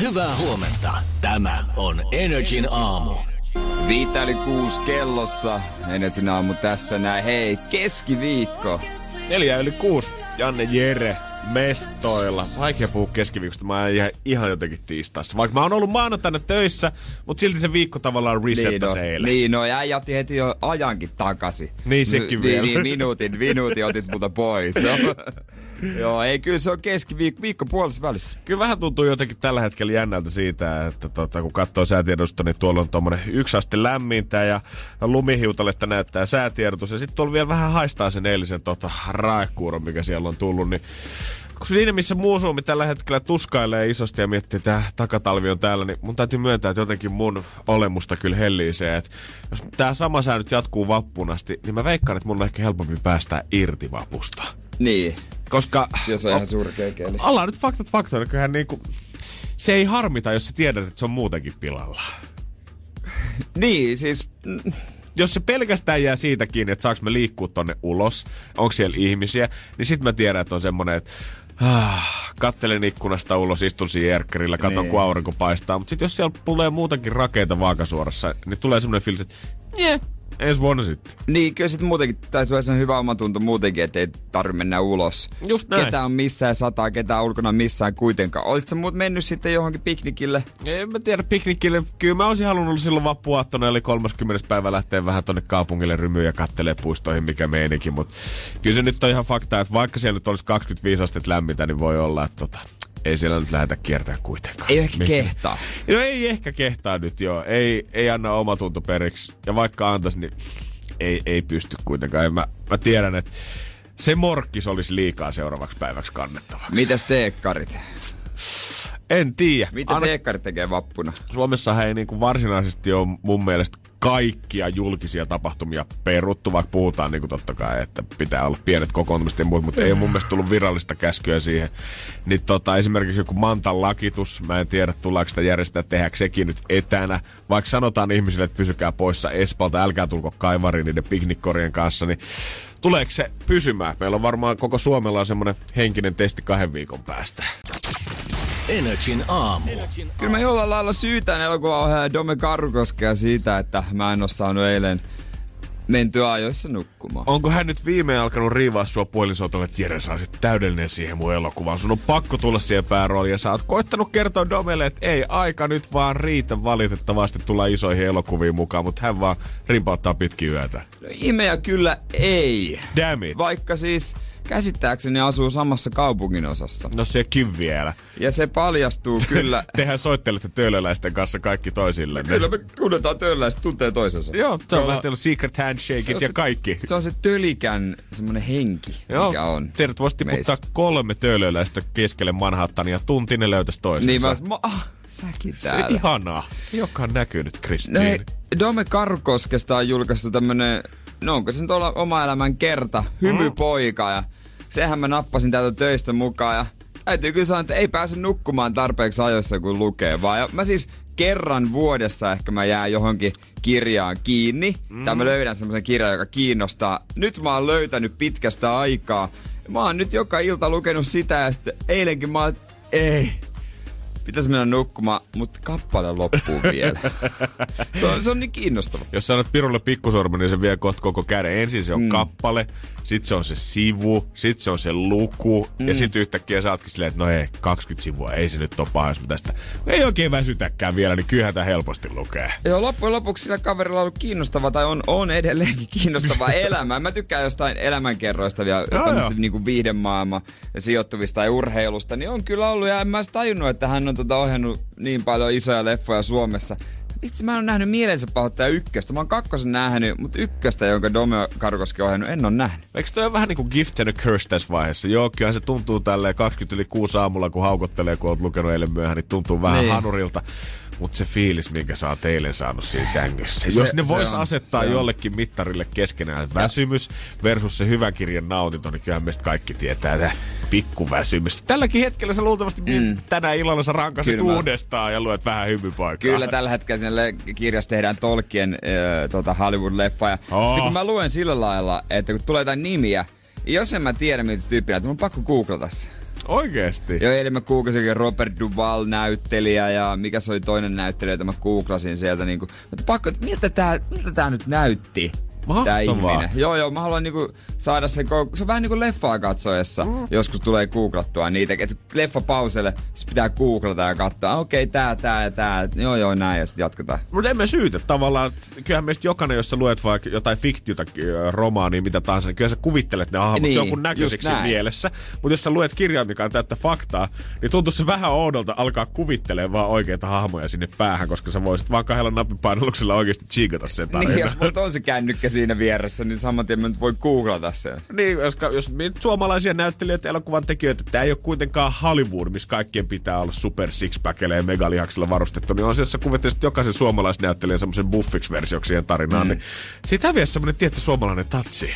Hyvää huomenta. Tämä on Energin aamu. Viittä yli kuusi kellossa. Energin aamu tässä näin. Hei, keskiviikko. Neljä yli kuusi. Janne Jere mestoilla. Vaikea puhua keskiviikosta, mä ihan, ihan jotenkin tiistaista. Vaikka mä oon ollut maanantaina töissä, mutta silti se viikko tavallaan resettasi niin eilen. Niin no, ja otti heti jo ajankin takaisin. Niin sekin N- vielä. Niin, niin, minuutin, minuutin otit multa pois. Joo, ei kyllä se on keskiviikko, viikko puolessa välissä. Kyllä vähän tuntuu jotenkin tällä hetkellä jännältä siitä, että tota, kun katsoo säätiedosta, niin tuolla on tuommoinen yksi aste lämmintä ja lumihiutaletta näyttää säätiedotus. Ja sitten tuolla vielä vähän haistaa sen eilisen tota, raekuuron, mikä siellä on tullut, niin siinä missä muu Suomi tällä hetkellä tuskailee isosti ja miettii, että takatalvi on täällä, niin mun täytyy myöntää, että jotenkin mun olemusta kyllä hellii se, että jos tämä sama sää nyt jatkuu vappuun asti, niin mä veikkaan, että mun on ehkä helpompi päästä irti vapusta. Niin, Koska jos on ihan surkea keli. ollaan nyt faktat faktoina, kyllähän niinku, se ei harmita, jos sä tiedät, että se on muutenkin pilalla. Niin, siis... Jos se pelkästään jää siitä kiinni, että saaks me liikkua tonne ulos, onko siellä ihmisiä, niin sit mä tiedän, että on semmonen, että ah, kattelen ikkunasta ulos, istun siinä jerkkerillä, katon Niin. kun aurinko paistaa. Mutta sit jos siellä tulee muutakin rakeita vaakasuorassa, niin tulee semmonen fiilis, että yeah, ensi vuonna sitten. Niin, kyllä sit muutenkin, tai tulee sen hyvä omatunto muutenkin, ettei tarvitse mennä ulos. Just näin. Ketä on missään sataa, ketä on ulkona missään kuitenkaan. Olisit sä muut mennyt sitten johonkin piknikille? En mä tiedä, piknikille. Kyllä mä olisin halunnut silloin vappuaattona, eli 30. päivä lähteä vähän tonne kaupungille rymyyn ja kattelee puistoihin, mikä meininki. Mutta kyllä se nyt on ihan fakta, että vaikka siellä nyt olisi 25 astetta lämmintä, niin voi olla, että tota, ei siellä nyt lähdetä kiertää kuitenkaan. Ei ehkä Mikä- kehtaa. No ei ehkä kehtaa nyt joo. Ei, ei anna omatunto periksi. Ja vaikka antaisi, niin ei, ei pysty kuitenkaan. Ja mä, mä tiedän, että se morkkis olisi liikaa seuraavaksi päiväksi kannettavaksi. Mitäs teekkarit? En tiedä. Mitä Anna- teekkarit tekee vappuna? Suomessa ei niin kuin varsinaisesti ole mun mielestä kaikkia julkisia tapahtumia peruttu, vaikka puhutaan niin kuin totta kai, että pitää olla pienet kokoontumiset ja muut, mutta ei ole mun mielestä tullut virallista käskyä siihen. Niin tota, esimerkiksi joku Mantan lakitus, mä en tiedä tullaanko sitä järjestää, tehdäänkö sekin nyt etänä. Vaikka sanotaan ihmisille, että pysykää poissa Espalta, älkää tulko kaivariin niiden piknikkorien kanssa, niin tuleeko se pysymään? Meillä on varmaan koko Suomella on semmoinen henkinen testi kahden viikon päästä. Energin aamu. Kyllä mä jollain lailla syytän elokuvaohjaaja Dome Karkoskea siitä, että mä en oo saanut eilen mentyä ajoissa nukkumaan. Onko hän nyt viimein alkanut riivaa sua puolisotolle, että Jere sä olisit täydellinen siihen mun elokuvaan. Sun on pakko tulla siihen päärooliin ja sä oot koittanut kertoa Domelle, että ei aika nyt vaan riitä valitettavasti tulla isoihin elokuviin mukaan, mutta hän vaan rimpauttaa pitkin yötä. No, ihmeä kyllä ei. Damn it. Vaikka siis käsittääkseni asuu samassa kaupungin osassa. No sekin vielä. Ja se paljastuu kyllä. Tehän soittelette töölöläisten kanssa kaikki toisille. kyllä me tunnetaan ja tuntee toisensa. Joo, se on vähän secret Se handshakeit ja se- kaikki. Se on se tölikän semmonen henki, Joo, mikä on. Teidät voisi tiputtaa meissä. kolme töölöläistä keskelle Manhattania, tunti ne löytäisi toisensa. Niin mä, mä ah, säkin se täällä. ihanaa. Joka on näkynyt, Kristiin. No Dome Karkoskesta on julkaistu tämmönen, no onko se nyt olla oma elämän kerta, hymypoika ja sehän mä nappasin täältä töistä mukaan ja täytyy kyllä sanoa, että ei pääse nukkumaan tarpeeksi ajoissa kun lukee, vaan ja mä siis kerran vuodessa ehkä mä jään johonkin kirjaan kiinni, mm. tai mä löydän semmoisen kirjan, joka kiinnostaa. Nyt mä oon löytänyt pitkästä aikaa. Mä oon nyt joka ilta lukenut sitä ja sitten eilenkin mä oon, ei, pitäisi mennä nukkumaan, mutta kappale loppuu vielä. se, on, se on niin kiinnostava. Jos sanot Pirulle pikkusormen, niin se vie kohta koko käden. Ensin se on mm. kappale, sit se on se sivu, sit se on se luku, mm. ja sit yhtäkkiä sä ootkin silleen, että no ei, 20 sivua, ei se nyt ole paha, jos mä tästä ei oikein väsytäkään vielä, niin kyllähän tää helposti lukee. Joo, loppujen lopuksi sillä kaverilla on ollut kiinnostava, tai on, on edelleenkin kiinnostava elämä. Mä tykkään jostain elämänkerroista vielä, Joo, tämmöistä joo. niinku viihdemaailma sijoittuvista ja urheilusta, niin on kyllä ollut, ja en mä tajunnut, että hän on tota ohjannut niin paljon isoja leffoja Suomessa. itse mä en ole nähnyt mielensä pahoittaja ykköstä. Mä oon kakkosen nähnyt, mutta ykköstä, jonka Domio Karkoski ohjannut, en ole nähnyt. Eikö toi ole vähän niinku gift and a curse tässä vaiheessa? Joo, kyllähän se tuntuu tälleen 20 yli 6 aamulla, kun haukottelee, kun oot lukenut eilen myöhään, niin tuntuu vähän niin. hanurilta. Mutta se fiilis, minkä sä oot eilen saanut siinä sängyssä. Se, Jos ne vois asettaa jollekin mittarille keskenään väsymys versus se hyvän kirjan nautinto, niin kyllähän meistä kaikki tietää että pikkuväsymys. Tälläkin hetkellä sä luultavasti mm. tänä illalla sä rankasit Kyllä uudestaan ja luet vähän hymypoikaa. Kyllä tällä hetkellä sinne kirjassa tehdään Tolkien äh, tota Hollywood-leffa. Ja oh. sitten kun mä luen sillä lailla, että kun tulee jotain nimiä, jos en mä tiedä miltä tyyppiä, että mun on pakko googlata se. Oikeesti? Joo, eli mä googlasin Robert Duval näyttelijä ja mikä se oli toinen näyttelijä, että mä googlasin sieltä niinku, mutta pakko, että miltä tää, miltä tää nyt näytti? Tää ihminen. Joo, joo, mä haluan niinku saada sen, se on vähän niinku leffaa katsoessa, mm. joskus tulee googlattua niitä, että leffa pauselle, se pitää googlata ja katsoa, okei, okay, tää, tää ja tää, joo joo näin ja sitten jatketaan. Mutta emme syytä tavallaan, kyllähän meistä jokainen, jos sä luet vaikka jotain fiktiota romaania, mitä tahansa, niin kyllä sä kuvittelet ne hahmot niin, jonkun näköiseksi mielessä. Mutta jos sä luet kirjaa, mikä on täyttä faktaa, niin tuntuu se vähän oudolta alkaa kuvittelemaan vaan oikeita hahmoja sinne päähän, koska sä voisit vaan kahdella nappipainalluksella oikeasti chiikata sen tarinan. Niin, jos on se kännykkä siinä vieressä, niin saman tien mä nyt voi googlata sen. Niin, koska jos suomalaisia näyttelijöitä, elokuvan tekijöitä, tämä ei ole kuitenkaan Hollywood, missä kaikkien pitää olla super sixpackilla ja megalihaksilla varustettu, niin on se, jos sä kuvittelisit jokaisen suomalaisnäyttelijän semmoisen buffix-versioksi siihen tarinaan, mm. niin siitä vie semmoinen tietty suomalainen tatsi.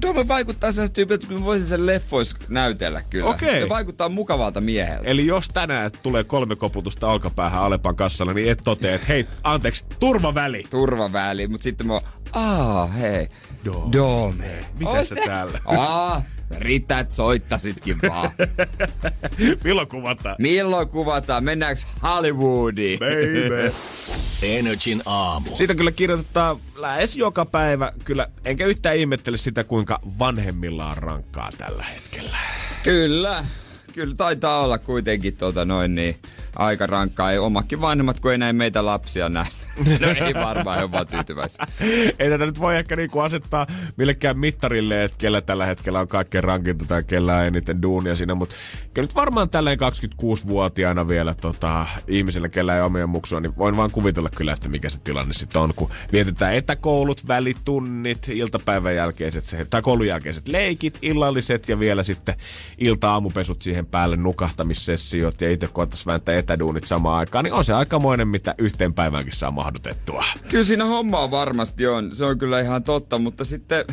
Tuo vaikuttaa sellaiset tyypiltä, että mä voisin sen leffois näytellä kyllä. Okei. Okay. Se vaikuttaa mukavalta mieheltä. Eli jos tänään tulee kolme koputusta alkapäähän Alepan kassalla, niin et totea, että hei, anteeksi, turvaväli. Turvaväli, mutta sitten mä aa, hei, Dome. Dome. Mitä sä täällä? Aa, riittää, että soittasitkin vaan. Milloin kuvataan? Milloin kuvataan? Mennäänkö Hollywoodiin? Baby. Energin aamu. Siitä kyllä kirjoitetaan lähes joka päivä. Kyllä, enkä yhtään ihmettele sitä, kuinka vanhemmilla on rankkaa tällä hetkellä. Kyllä. Kyllä taitaa olla kuitenkin tota noin niin aika rankkaa. Ei omakin vanhemmat, kun ei näin meitä lapsia näe. No ei varmaan, he vaan tyytyväisiä. ei tätä nyt voi ehkä niinku asettaa millekään mittarille, että kellä tällä hetkellä on kaikkein rankinta tai kellä eniten duunia siinä, mutta kyllä nyt varmaan tälleen 26-vuotiaana vielä tota, ihmisillä, kellä ei omia muksua, niin voin vaan kuvitella kyllä, että mikä se tilanne sitten on, kun vietetään etäkoulut, välitunnit, iltapäivän jälkeiset, tai koulun jälkeiset leikit, illalliset ja vielä sitten ilta-aamupesut siihen päälle, nukahtamissessiot ja itse koettaisiin vääntää etäduunit samaan aikaan, niin on se aikamoinen, mitä yhteen päiväänkin saa mahdutettua. Kyllä siinä hommaa varmasti on, se on kyllä ihan totta, mutta sitten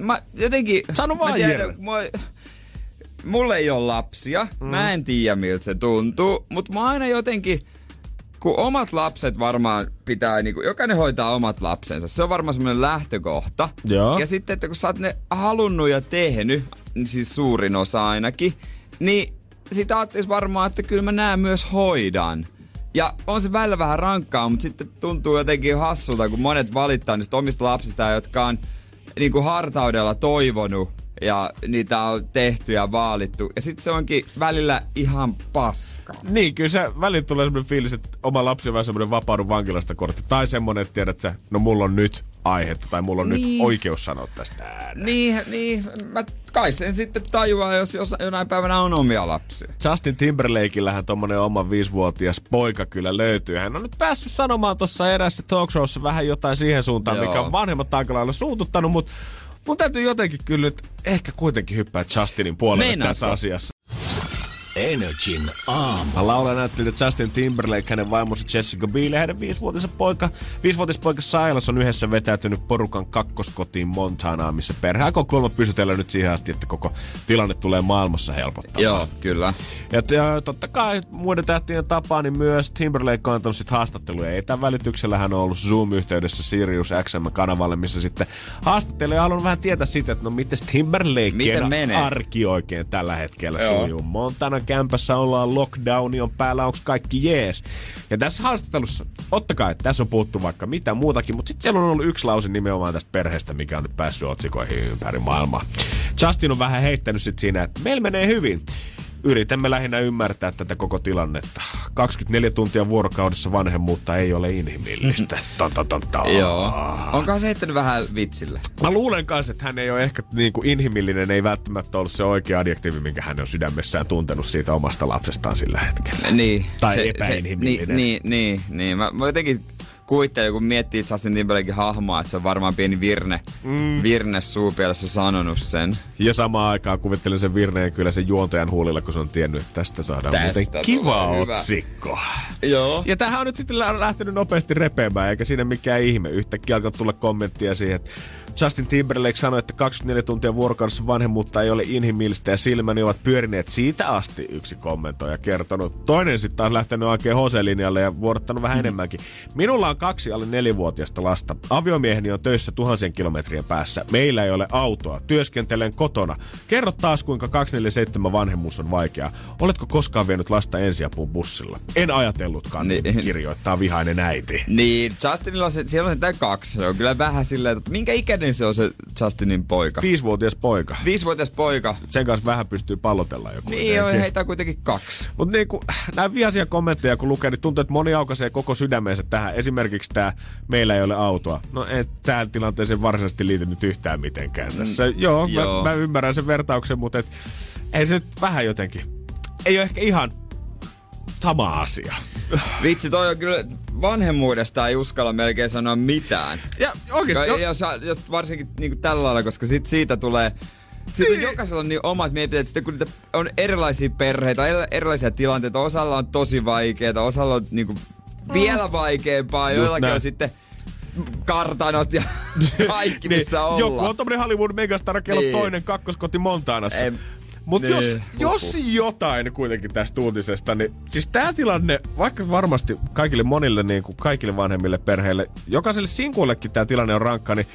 mä jotenkin... Sano vaan, tiedän, mä, Mulla ei ole lapsia, mm. mä en tiedä miltä se tuntuu, mutta mä aina jotenkin kun omat lapset varmaan pitää, niin kuin, jokainen hoitaa omat lapsensa. Se on varmaan semmoinen lähtökohta. Joo. Ja sitten, että kun sä oot ne halunnut ja tehnyt, niin siis suurin osa ainakin, niin sitä ajattelisi varmaan, että kyllä mä näen myös hoidan. Ja on se välillä vähän rankkaa, mutta sitten tuntuu jotenkin hassulta, kun monet valittaa niistä omista lapsista, jotka on niin kuin hartaudella toivonut ja niitä on tehty ja vaalittu. Ja sitten se onkin välillä ihan paska. Niin, kyllä se välillä tulee semmoinen fiilis, että oma lapsi on vähän semmoinen vapaudun vankilasta kortti. Tai semmoinen, että tiedät sä, no mulla on nyt aihetta tai mulla on niin. nyt oikeus sanoa tästä ääneen. Niin, niin. Mä kai sen sitten tajuaa, jos, jos jonain päivänä on omia lapsia. Justin Timberlakeillähän tommonen oma viisivuotias poika kyllä löytyy. Hän on nyt päässyt sanomaan tuossa erässä talkshowssa vähän jotain siihen suuntaan, Joo. mikä on vanhemmat aika lailla suututtanut, mutta mun täytyy jotenkin kyllä nyt ehkä kuitenkin hyppää Justinin puolelle Meinaatko? tässä asiassa. Energin aamu. Laula näytteli Justin Timberlake, hänen vaimonsa Jessica Biel ja hänen viisivuotias poika, viisivuotias poika Silas on yhdessä vetäytynyt porukan kakkoskotiin Montanaan, missä perhe aikoo kolma pysytellä nyt siihen asti, että koko tilanne tulee maailmassa helpottamaan. Joo, kyllä. Ja, ja totta kai muiden tähtien tapaan, niin myös Timberlake on antanut sit haastatteluja. Etän välityksellä hän on ollut Zoom-yhteydessä Sirius XM-kanavalle, missä sitten haastattelee ja haluan vähän tietää sitä, että no miten Timberlake arki oikein tällä hetkellä Joo. sujuu. Montana kämpässä ollaan, lockdowni on päällä, onko kaikki jees. Ja tässä haastattelussa, ottakaa, että tässä on puhuttu vaikka mitä muutakin, mutta sitten siellä on ollut yksi lause nimenomaan tästä perheestä, mikä on nyt päässyt otsikoihin ympäri maailmaa. Justin on vähän heittänyt sit siinä, että meillä menee hyvin. Yritämme lähinnä ymmärtää tätä koko tilannetta. 24 tuntia vuorokaudessa vanhemmuutta ei ole inhimillistä. Ta. Joo. Onkohan se heittänyt vähän vitsille? Mä luulen kanssa, että hän ei ole ehkä niin kuin inhimillinen, ei välttämättä ollut se oikea adjektiivi, minkä hän on sydämessään tuntenut siitä omasta lapsestaan sillä hetkellä. Niin. Tai se, epäinhimillinen. Se, niin, niin, niin, niin. Mä, mä jotenkin kuvittelen, kun miettii Justin Timberlakein hahmoa, että se on varmaan pieni virne, mm. virne suupielessä sanonut sen. Ja samaan aikaan kuvittelen sen virneen kyllä sen juontajan huulilla, kun se on tiennyt, että tästä saadaan Tästä muuten kiva hyvä. otsikko. Joo. Ja tähän on nyt sitten lä- lähtenyt nopeasti repeämään, eikä siinä mikään ihme. Yhtäkkiä alkoi tulla kommenttia siihen, että Justin Timberlake sanoi, että 24 tuntia vuorokaudessa vanhemmuutta ei ole inhimillistä ja silmäni ovat pyörineet siitä asti, yksi kommentoija kertonut. Toinen sitten taas lähtenyt oikein Hose-linjalle ja vuorottanut vähän enemmänkin. Minulla on kaksi alle nelivuotiasta lasta. Aviomieheni on töissä tuhansien kilometrien päässä. Meillä ei ole autoa. Työskentelen kotona. Kerro taas, kuinka 247 vanhemmuus on vaikeaa. Oletko koskaan vienyt lasta ensiapuun bussilla? En ajatellutkaan, niin. Kirjoittaa vihainen äiti. Niin, Justinilla on se, siellä on tämä kaksi. Se on kyllä vähän silleen, että minkä ikäinen se on se Justinin poika? Viisivuotias poika. Viisivuotias poika. Sen kanssa vähän pystyy pallotella joku. Niin, on, heitä kuitenkin kaksi. Mutta niinku, näin vihaisia kommentteja kun lukee, niin tuntuu, että moni aukaisee koko sydämensä tähän. Esimerkiksi tämä meillä ei ole autoa. No ei tähän tilanteeseen varsinaisesti liity nyt yhtään mitenkään tässä. Mm, joo, joo. Mä, mä, ymmärrän sen vertauksen, mutta et, ei se nyt vähän jotenkin. Ei ole ehkä ihan sama asia. Vitsi, toi on kyllä vanhemmuudesta ei uskalla melkein sanoa mitään. Ja oikeesti, jo, jos, jos varsinkin niin tällä lailla, koska sit siitä tulee... Sitten on jokaisella niin omat mietit, että sitten kun niitä on erilaisia perheitä, eri- erilaisia tilanteita, osalla on tosi vaikeaa, osalla on niin kuin vielä vaikeampaa, joillakin näin. on sitten kartanot ja kaikki, missä ollaan. Joku on tommonen Hollywood megastar, kello Niin. toinen kakkoskoti Montanassa. Ei- Mutta niin, jos, jos jotain kuitenkin tästä uutisesta, niin siis tämä tilanne, vaikka varmasti kaikille monille, niin kuin kaikille vanhemmille perheille, jokaiselle sinkuillekin tämä tilanne on rankka, niin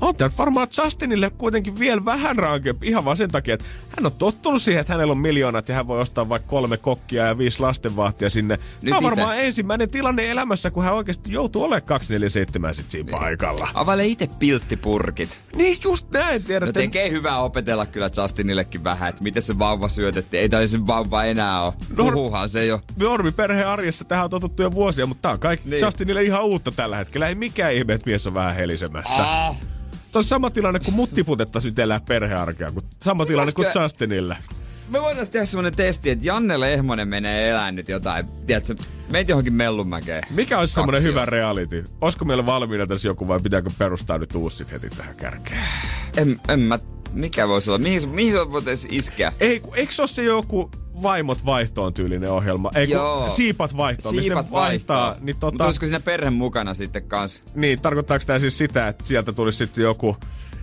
on tämä varmaan Justinille kuitenkin vielä vähän rankempi. Ihan vaan sen takia, että hän on tottunut siihen, että hänellä on miljoonat ja hän voi ostaa vaikka kolme kokkia ja viisi lastenvahtia sinne. Nyt Nyt on ite. varmaan ensimmäinen tilanne elämässä, kun hän oikeasti joutuu olemaan 247 sit siinä paikalla. Availe itse pilttipurkit. Niin just näin, No tiedätte. tekee hyvää opetella kyllä Justinillekin vähän, että miten se vauva syötettiin. Ei taisi vauva enää ole. No- Puhuhan se jo. normi perheen arjessa tähän on totuttu jo vuosia, mutta tää on kaikki Niin. niin. Justinille ihan uutta tällä hetkellä. Ei mikään ihme, että mies on vähän helisemässä. Ah. On sama tilanne kuin muttiputetta sytellään perhearkea, kuin sama tilanne kuin Justinille. Me voitaisiin tehdä semmonen testi, että Janne Lehmonen menee elää nyt jotain. Tiedätkö, meitä johonkin Mellunmäkeen. Mikä olisi semmoinen Kaksi hyvä reality? Olisiko meillä valmiina tässä joku vai pitääkö perustaa nyt uusi heti tähän kärkeen? En, en mä, mikä voisi olla? Mihin, mihin se voitaisiin iskeä? Ei, kun- eikö se ole se joku vaimot vaihtoon tyylinen ohjelma? Ei, kun Joo. siipat vaihtoon. Siipat vaihtaa. vaihtaa. Niin, Mutta tota, olisiko siinä perhe mukana sitten kanssa? Niin, tarkoittaako tämä siis sitä, että sieltä tulisi sitten joku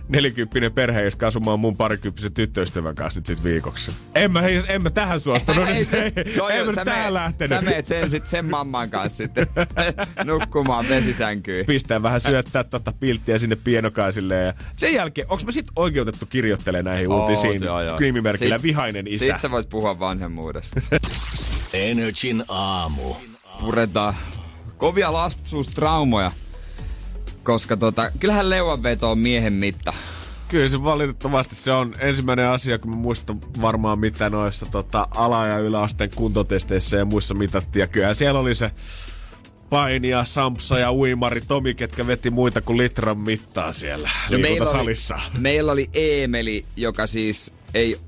nelikymppinen perhe, jotka asumaan mun parikymppisen tyttöystävän kanssa nyt sit viikoksi? En mä, hei, en mä tähän suostunut. Ei se- ei, joo, en joo, mä tähän meet- lähtenyt. Sä meet sen, sit sen mamman kanssa sitten nukkumaan vesisänkyyn. Pistää vähän syöttää tota pilttiä sinne pienokaisille. Ja sen jälkeen, onko mä sit oikeutettu kirjoittelemaan näihin Oot, uutisiin joo, joo. nimimerkillä Sit- vihainen isä? Sit sä voit puhua vanhemmuudesta. Energin aamu. Puretaan kovia lapsuustraumoja. Koska tota, kyllähän leuanveto on miehen mitta. Kyllä se valitettavasti se on ensimmäinen asia, kun mä muistan varmaan mitä noissa tota, ala- ja yläasteen kuntotesteissä ja muissa mitattiin. Ja kyllähän siellä oli se painija, Sampsa ja uimari Tomi, ketkä veti muita kuin litran mittaa siellä no liikuntasalissa. oli, meillä oli Eemeli, joka siis ei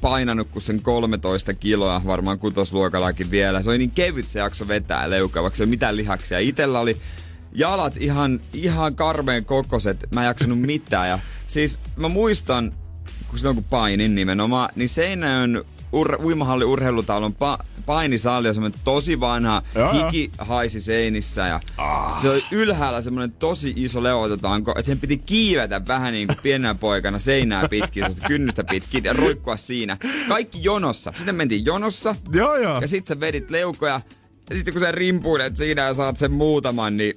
painanut kuin sen 13 kiloa, varmaan kutosluokallakin vielä. Se oli niin kevyt se jakso vetää se ei mitään lihaksia. Itellä oli jalat ihan, ihan karmeen kokoiset, mä en jaksanut mitään. Ja siis mä muistan, kun silloin kun painin nimenomaan, niin Seinäjön ur, uimahalli urheilutaloon pa, painisali on semmoinen tosi vanha, Joo, hiki haisi seinissä ja ah. se oli ylhäällä semmoinen tosi iso leuototanko, että sen piti kiivetä vähän niin kuin pienenä poikana seinää pitkin, kynnystä pitkin ja ruikkua siinä. Kaikki jonossa. Sitten mentiin jonossa Joo, joo. ja sitten sä vedit leukoja ja sitten kun sä rimpuilet siinä ja saat sen muutaman, niin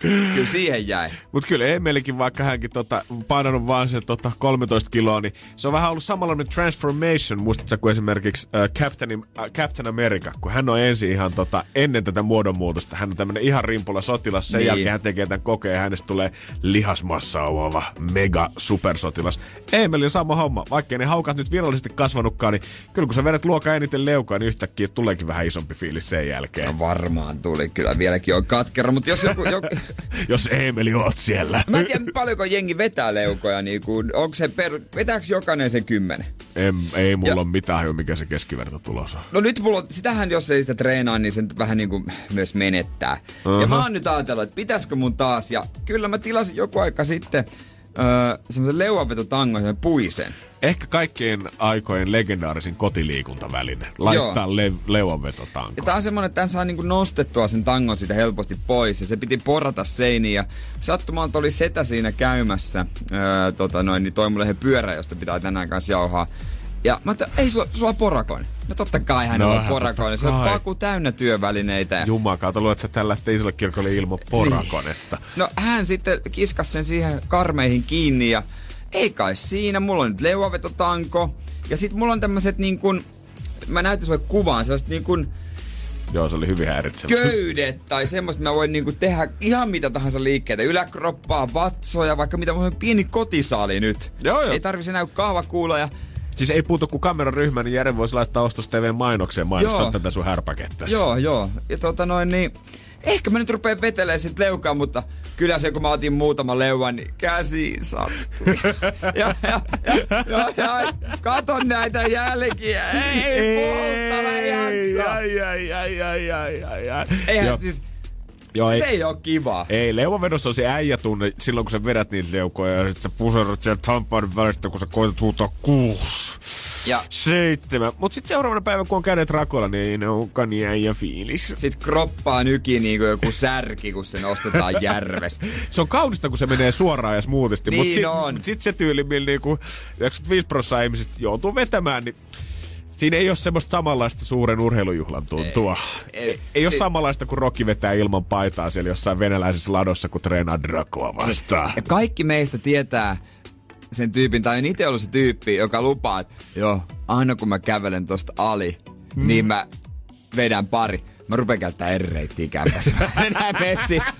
Kyllä siihen jäi. Mut kyllä Emelikin, vaikka hänkin tota, painanut vaan sen tota, 13 kiloa, niin se on vähän ollut samanlainen transformation, muistatko kun esimerkiksi äh, Captain, äh, Captain America, kun hän on ensin ihan tota, ennen tätä muodonmuutosta, hän on tämmönen ihan rimpulla sotilas, sen Niin. jälkeen hän tekee tämän kokeen ja hänestä tulee lihasmassaa omaava mega supersotilas. Emeli on sama homma, vaikkei ne haukat nyt virallisesti kasvanutkaan, niin kyllä kun sä vedät luokan eniten leukaa, niin yhtäkkiä tuleekin vähän isompi fiilis sen jälkeen. No varmaan tuli, kyllä vieläkin on katkera, mutta jos joku, joku Jos Emeli oot siellä. Mä en tiedä paljonko jengi vetää leukoja, niin kuin, onko se per, vetääkö jokainen sen kymmenen? En, ei mulla Ja- ole mitään hajua, mikä se keskiverto tulos on. No nyt mulla sitähän jos ei sitä treenaa, niin sen vähän niin kuin myös menettää. Uh-huh. Ja mä oon nyt ajatellut, että pitäisikö mun taas, ja kyllä mä tilasin joku aika sitten öö, semmoisen leuanvetotangon, semmoisen puisen. Ehkä kaikkien aikojen legendaarisin kotiliikuntaväline. Laittaa le- Ja leuanvetotanko. tää on semmonen, että tän saa niinku nostettua sen tangon siitä helposti pois, ja se piti porata seiniin, ja sattumalta oli setä siinä käymässä, öö, tota noin, niin toi mulle pyörä, josta pitää tänään kanssa jauhaa. Ja mä ajattelin, ei sulla, sulla on porakoinen. No totta kai hän No, on totta porakoinen. Se on paku täynnä työvälineitä. Ja Jumakauta, luet sä tällä isolle kirkolle ilman porakonetta. No hän sitten kiskas sen siihen karmeihin kiinni ja ei kai siinä. Mulla on nyt leuavetotanko. Ja sitten mulla on tämmöiset niin kuin, mä näytän sulle kuvaan, sellaiset niin kuin Joo, se oli hyvin häiritsevä. köydet tai semmoista, mä voin niinku tehdä ihan mitä tahansa liikkeitä. Yläkroppaa, vatsoja, vaikka mitä. On pieni kotisaali nyt. Joo, joo. Ei tarvitse enää kahvakuuloja. Siis ei puutu kuin kameraryhmä, niin Jere voisi laittaa Ostos TVn mainokseen mainostaa Joo. tätä sun härpäkettäsi. Joo, joo. Ja tota noin niin... Ehkä mä nyt rupeen vetelee sit leukaa, mutta kyllä se kun mä otin muutaman leuan, niin käsi sattui. ja, ja, ja, ja, ja, katon näitä jälkiä. Ei, polttava jaksa. ai, ai, ai, ai, ai, ai, ai. Eihän Joo. siis, Joo, ei, se ei oo kiva. Ei, leuanvedossa on se äijä tunne silloin, kun sä vedät niitä leukoja ja sit sä puserrat sieltä hampaan välistä, kun sä koetat huutaa kuusi. Ja Seitsemän. Mut sit seuraavana päivänä, kun on kädet rakoilla, niin ei ne niin äijä fiilis. sit kroppaa nyki niinku joku särki, kun se nostetaan järvestä. Se on kaunista, kun se menee suoraan ja smoothisti. Niin mut sit, on. Mut sit se tyyli, millä niinku 95 prosenttia ihmisistä joutuu vetämään, niin siinä ei ole semmoista samanlaista suuren urheilujuhlan tuntua. Ei. Ei, ei, ole Si- samanlaista, kun Rocky vetää ilman paitaa siellä jossain venäläisessä ladossa, kun treenaa Drakoa vastaan. Ja kaikki meistä tietää sen tyypin, tai on itse ollut se tyyppi, joka lupaa, että joo, aina kun mä kävelen tosta ali, mm. niin mä vedän pari. Mä rupean käyttää R-reittiä kämpässä. Mä en enää mene siitä.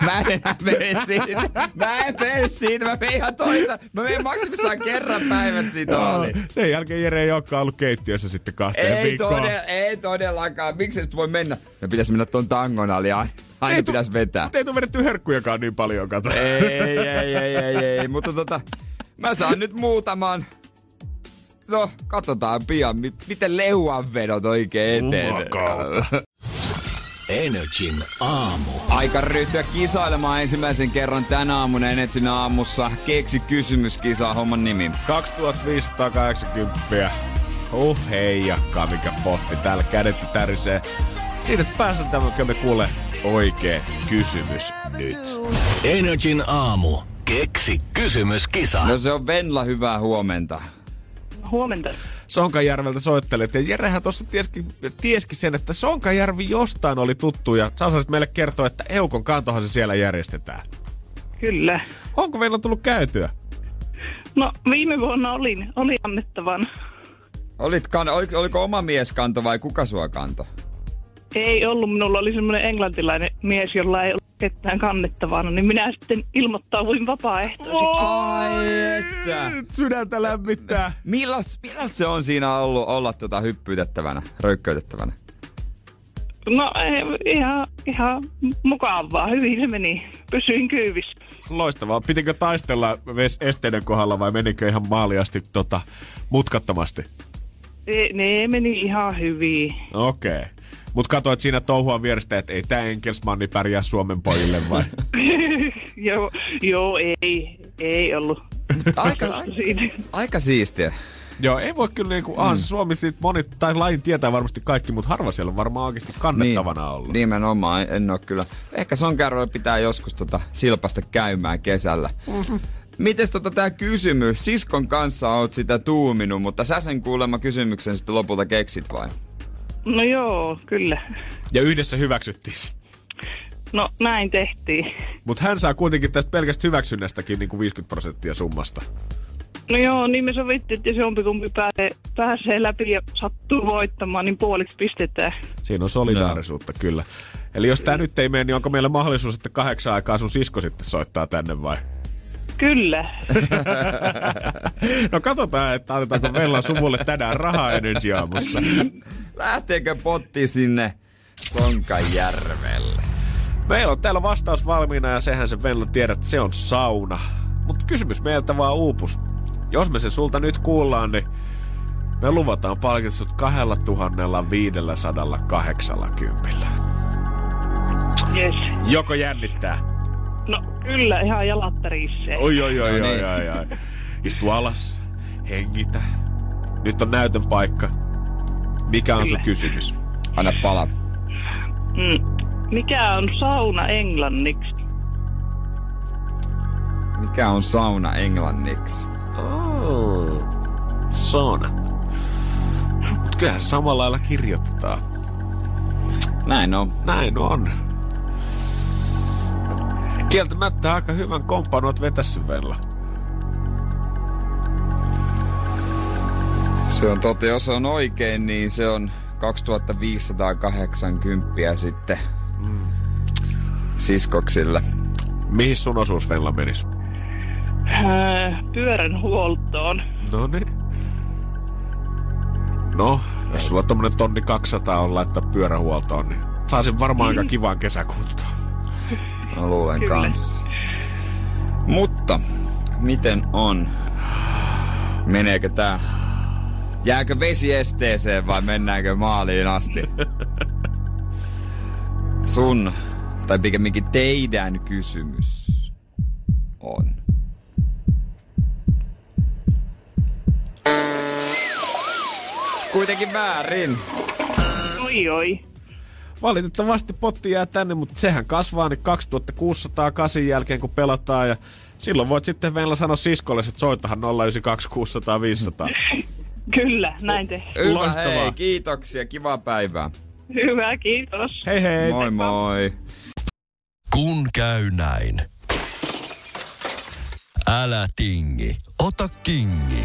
Mä en enää mene siitä. Mä en mene siitä. Mä menen ihan toista. Mä menen maksimissaan kerran päivässä siitä ali. Sen jälkeen Jere ei olekaan ollut keittiössä sitten kahteen Ei, viikkoon. todella, ei todellakaan. Miksi et voi mennä? Me pitäisi mennä ton tangon ali. Aina, Ei tu- pitäisi vetää. Mutta ei tule vedetty herkkujakaan niin paljon, kato. Ei, ei, ei, ei, ei, ei. Mutta tota, mä saan nyt muutaman. No, katsotaan pian, mi- miten leuanvedot oikein etenee. Energin aamu. Aika ryhtyä kisailemaan ensimmäisen kerran tänä aamuna Enetsin aamussa. Keksi kysymyskisa homman nimi. 2580. Oh heijakkaa, mikä potti. Täällä kädet tärisee. Siitä päästään me kuule oikea kysymys nyt. Energin aamu. Keksi kysymyskisa. No se on Venla, hyvää huomenta. Huomenta. Sonkajärveltä soittelet. Ja Jerehän tuossa tieski, tieski sen, että Sonkajärvi jostain oli tuttu. Ja sä osaisit meille kertoa, että Eukon kantohan se siellä järjestetään. Kyllä. Onko meillä tullut käytyä? No viime vuonna olin, oli annettavan. Olit kan- oliko, oliko oma mies kanto vai kuka sua kanto? Ei ollut, minulla oli semmoinen englantilainen mies, jolla ei ollut ketään kannettavana, niin minä sitten ilmoittauduin vapaaehtoisesti. Ai että. Sydäntä lämmittää. Millaista, millaista se on siinä ollut olla tota hyppyytettävänä, röykköytettävänä? No ei, ihan, ihan mukavaa, hyvin se meni. Pysyin kyyvissä. Loistavaa. Pitikö taistella esteiden kohdalla vai menikö ihan maaliasti tota, mutkattomasti? Ne, ne meni ihan hyvin. Okei. Okay. Mut katsoit siinä touhua vierestä, että ei tää Enkelsmanni pärjää Suomen pojille vai? joo, joo, ei, ei ollut. Aika, Siinä. aika siistiä. Joo, ei voi kyllä niinku, mm. se Suomi siitä moni, tai lajin tietää varmasti kaikki, mutta harva siellä on varmaan oikeasti kannettavana ollut. Nimenomaan, en oo kyllä. Ehkä Sonkärvellä pitää joskus tota silpasta käymään kesällä. Mm-hmm. Mites tota tää kysymys? Siskon kanssa oot sitä tuuminut, mutta sä sen kuulemma kysymyksen sitten lopulta keksit vai? No joo, kyllä. Ja yhdessä hyväksyttiin. se. No näin tehtiin. Mutta hän saa kuitenkin tästä pelkästä hyväksynnästäkin niin kuin 50 prosenttia summasta. No joo, niin me sovittiin, että jos jompikumpi pääsee, pääsee läpi ja sattuu voittamaan, niin puoliksi pistetään. Siinä on solidaarisuutta no. kyllä. Eli jos tämä nyt ei mene, niin onko meillä mahdollisuus, että kahdeksan aikaa sun sisko sitten soittaa tänne vai? Kyllä. no katsotaan, että annetaanko Vella suvulle tänään rahaa Energy aamussa. Lähteekö potti sinne Sonkajärvelle? Meillä on täällä vastaus valmiina ja sehän se Vella tiedät, että se on sauna. Mutta kysymys meiltä vaan uupus. Jos me se sulta nyt kuullaan, niin me luvataan palkitsut 2580. Yes. Joko jännittää? No kyllä, ihan jalattariisseen. Oi, oi, oi, No oi, niin. oi, oi. Istu alas, hengitä. Nyt on näytön paikka. Mikä on sun Kyllä. kysymys? Anna pala. Mm. Mikä on sauna englanniksi? Mikä on sauna englanniksi? Oh. Sauna. Mut kyllähän se samalla lailla kirjoitetaan. Näin on. Näin on. Kieltämättä aika hyvän komppaan oot vetässy Vella. Se on totta, jos on oikein, niin se on 2580 sitten Mm. siskoksille. Mihin sun osuus Vella menis? Öö, pyörän huoltoon. No niin. No, jos sulla tommonen tonni 200 on laittaa pyörähuoltoon, niin saisin varmaan aika kivaan kesäkuntoon. Mä luulen Kyllä. kanssa. Mutta, miten on? Meneekö tää? Jääkö vesi esteeseen vai mennäänkö maaliin asti? Sun, tai pikemminkin teidän kysymys on. Kuitenkin väärin. Oi oi. Valitettavasti potti jää tänne, mutta sehän kasvaa niin 2608 jälkeen kun pelataan ja silloin voit sitten vielä sanoa siskolle, että soitahan 092 600 500. Kyllä, näin tehtiin. Hyvä, Loistavaa. hei, kiitoksia, kivaa päivää. Hyvä, kiitos. Hei hei! Moi moi. Kun käy näin. Älä tingi, ota kingi.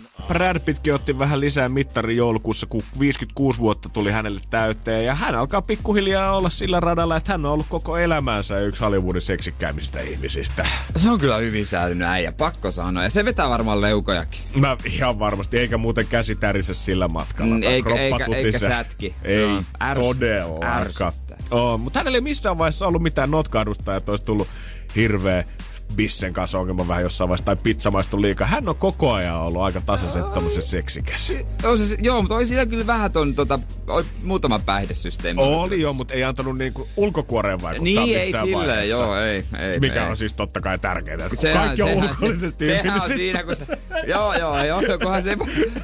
Brad Pittkin otti vähän lisää mittari joulukuussa, kun 56 vuotta tuli hänelle täyteen. Ja hän alkaa pikkuhiljaa olla sillä radalla, että hän on ollut koko elämänsä yksi Hollywoodin seksikkäimmistä ihmisistä. Se on kyllä hyvin säätynyt äijä, pakko sanoa. Ja se vetää varmaan leukojakin. Mä ihan varmasti, eikä muuten käsi tärise sillä matkalla. Mm, eikä- eikä- eikä sätki. Se Ei on ärs- todellakaan. Oh, mutta hänellä ei missään vaiheessa ollut mitään notkahdusta, että olisi tullut hirveä bissen kanssa ongelma vähän jossain vaiheessa, tai pizza maistui liikaa. Hän on koko ajan ollut aika tasaisen tommosen seksikäs. On se, joo, mutta oli siinä kyllä vähän ton, tota, muutama päihdesysteemi. Oli jo, mutta ei antanut niinku ulkokuoreen vaikuttaa Niin, ei vaiheessa. joo, ei, ei. Mikä ei. on siis totta kai tärkeää. että Sehän- Kaikki on ulkoisesti se, Sehän on siinä, kun se... Joo, joo, joo, kunhan se...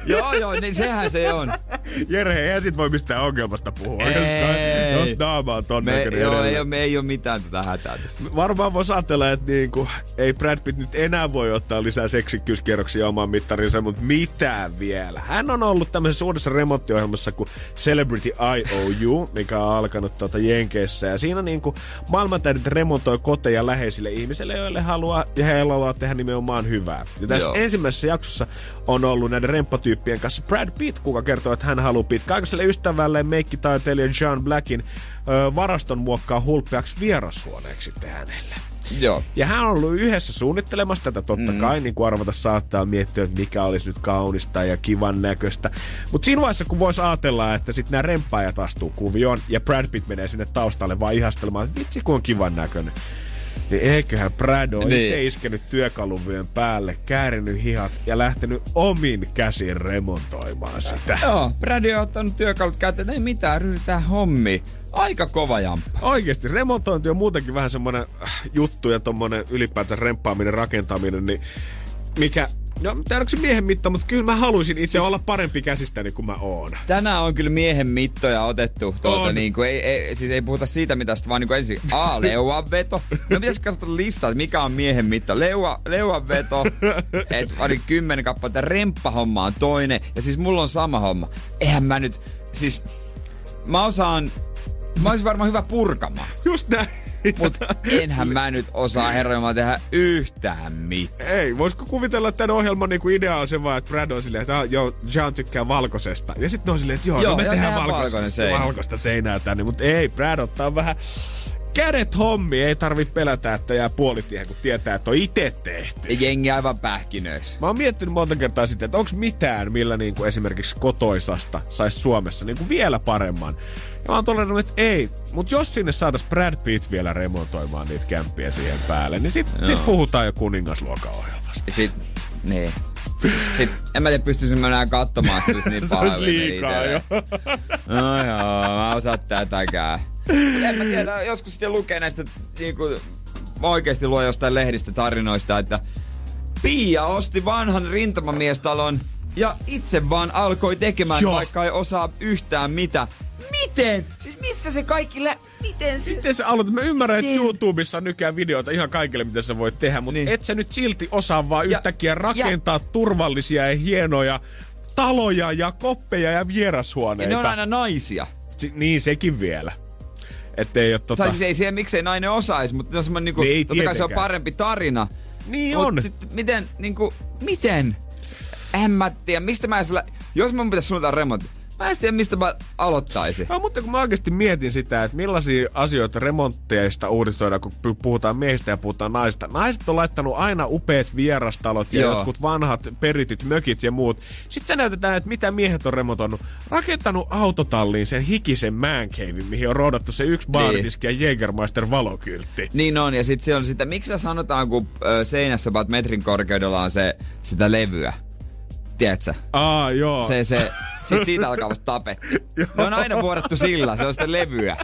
Joo, joo, niin sehän se on. Jere, ei sit voi mistään ongelmasta puhua. Ei. Jos, jos naama on ton Me, joo, ei, me ei ole mitään tätä hätää tässä. Varmaan voisi ajatella, että niinku, ei Brad Pitt nyt enää voi ottaa lisää seksikkyyskierroksia omaan mittarinsa, mutta mitä vielä? Hän on ollut tämmöisessä uudessa remonttiohjelmassa kuin Celebrity IOU, mikä on alkanut tuota Jenkeissä. Ja siinä niinku maailmantäydet remontoi koteja läheisille ihmisille, joille haluaa, ja he haluavat tehdä nimenomaan hyvää. Ja tässä Joo. ensimmäisessä jaksossa on ollut näiden remppatyyppien kanssa Brad Pitt, kuka kertoo, että hän haluaa pitkäaikaiselle ystävälle meikkitaiteilija John Blackin ö, varaston muokkaa hulppeaksi vierashuoneeksi sitten hänelle. Joo. Ja hän on ollut yhdessä suunnittelemassa tätä totta mm. kai, niin kuin arvata saattaa miettiä, että mikä olisi nyt kaunista ja kivan näköistä. Mutta siinä vaiheessa, kun voisi ajatella, että sitten nämä remppaajat astuu kuvioon ja Brad Pitt menee sinne taustalle vaan ihastelemaan, että vitsi kun on kivan näköinen. niin eiköhän Brad ole Niin. niin. iskenyt työkaluvyön päälle, käärinyt hihat ja lähtenyt omin käsin remontoimaan sitä. Joo, Brady on ottanut työkalut käyttöön, ei mitään, ryhdytään hommiin. Aika kova jamppa. Oikeesti, remontointi on muutenkin vähän semmonen äh, juttu ja tommonen ylipäätään remppaaminen, rakentaminen, niin mikä, no onko se miehen mitta, mutta kyllä mä haluaisin itse olla parempi käsistäni kuin mä oon. Tänään on kyllä miehen mittoja otettu. Tuota, On. niin kuin, ei, ei, siis ei puhuta siitä mitasta, vaan niin kuin ensin A, leuanveto. No pitäisi katsoa listaa, mikä on miehen mitta. Leua, leuanveto, että pari kymmenen kappaletta. Remppahomma on toinen. Ja siis mulla on sama homma. Eihän mä nyt, siis mä osaan, mä olisin varmaan hyvä purkamaan. Just näin. Mutta enhän mä nyt osaa herra tehdä yhtään mitään. Ei, voisiko kuvitella, että tämän ohjelman niinku idea on se vaan, että Brad on silleen, että ah, joo, John tykkää valkoisesta. Ja sitten on silleen, että joo, Joo, no me tehdään valkoista, valkoinen seinä. valkoista seinää tänne. Mutta ei, Brad ottaa vähän kädet hommi. Ei tarvi pelätä, että jää puolitiehen, kun tietää, että on itse tehty. Jengi aivan pähkinöissä. Mä oon miettinyt monta kertaa sitten, että onko mitään, millä niinku esimerkiksi kotoisasta saisi Suomessa niinku vielä paremman. Ja mä oon todennut, että ei. Mutta jos sinne saatais Brad Pitt vielä remontoimaan niitä kämppiä siihen päälle, niin sit, sit puhutaan jo kuningasluokan ohjelmasta. Sit, niin. Sitten, en mä tiedä, pystyisin mä enää katsomaan, olisi niin olisi liikaa jo. No joo, mä osaan tätäkään. En mä tiedä, joskus sitten lukee näistä, niinku, mä oikeesti luen jostain lehdistä tarinoista, että Pia osti vanhan rintamamiestalon ja itse vaan alkoi tekemään, Joo. vaikka ei osaa yhtään mitä. Miten? Siis mistä se kaikki lä... Miten se... Miten sä aloitat? Mä ymmärrän, että Miten? YouTubessa on nykyään videoita ihan kaikille, mitä sä voit tehdä, mutta Niin. niin. et sä nyt silti osaa vaan Ja- yhtäkkiä rakentaa ja, turvallisia ja hienoja taloja ja koppeja ja Ja vierashuoneita. ne on aina naisia. Si- niin, sekin vielä. Että ei ole tota... Tai siis ei siihen, miksei nainen osaisi, mutta se on semmoinen niinku, Niin totta kai se on parempi tarina. Niin Mut on. Sit, miten, niinku, miten? En mä tiedä, mistä mä sillä, jos mun pitäisi suunnitella remontti, mä en tiedä, mistä mä aloittaisin. No, mutta kun mä oikeasti mietin sitä, että millaisia asioita remontteista uudistoidaan, kun pu- puhutaan miehistä ja puhutaan naisista. Naiset on laittanut aina upeat vierastalot ja Joo. jotkut vanhat perityt mökit ja muut. Sitten näytetään, että mitä miehet on remontoinut. Rakentanut autotalliin sen hikisen mancavin, mihin on roodattu se yksi baaritiski ja Jägermeister valokyltti. Niin on, ja sit se on sitä, miksi sanotaan, kun seinässä metrin korkeudella on se, sitä levyä? Tiedätkö? Aa, joo. Se, se, sit siitä alkaa vasta tapetti. Ne on aina vuodattu sillä, se on sitä levyä.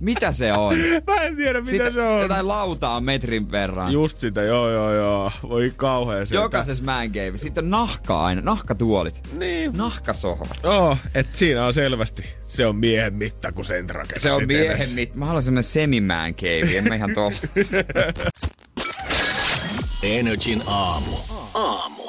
Mitä se on? Mä en tiedä, mitä Sitten se on. jotain lautaa metrin verran. Just sitä, joo, joo, joo. Voi kauhea se. Jokaisessa man cave. Sitten on nahka aina, nahkatuolit. Niin. Nahkasohvat. Oh, et siinä on selvästi. Se on miehen mitta, kun sen rakentat Se on miehen mit. Mä haluan semmonen semi-man cave, en mä ihan tuolla. Energin aamu. Aamu.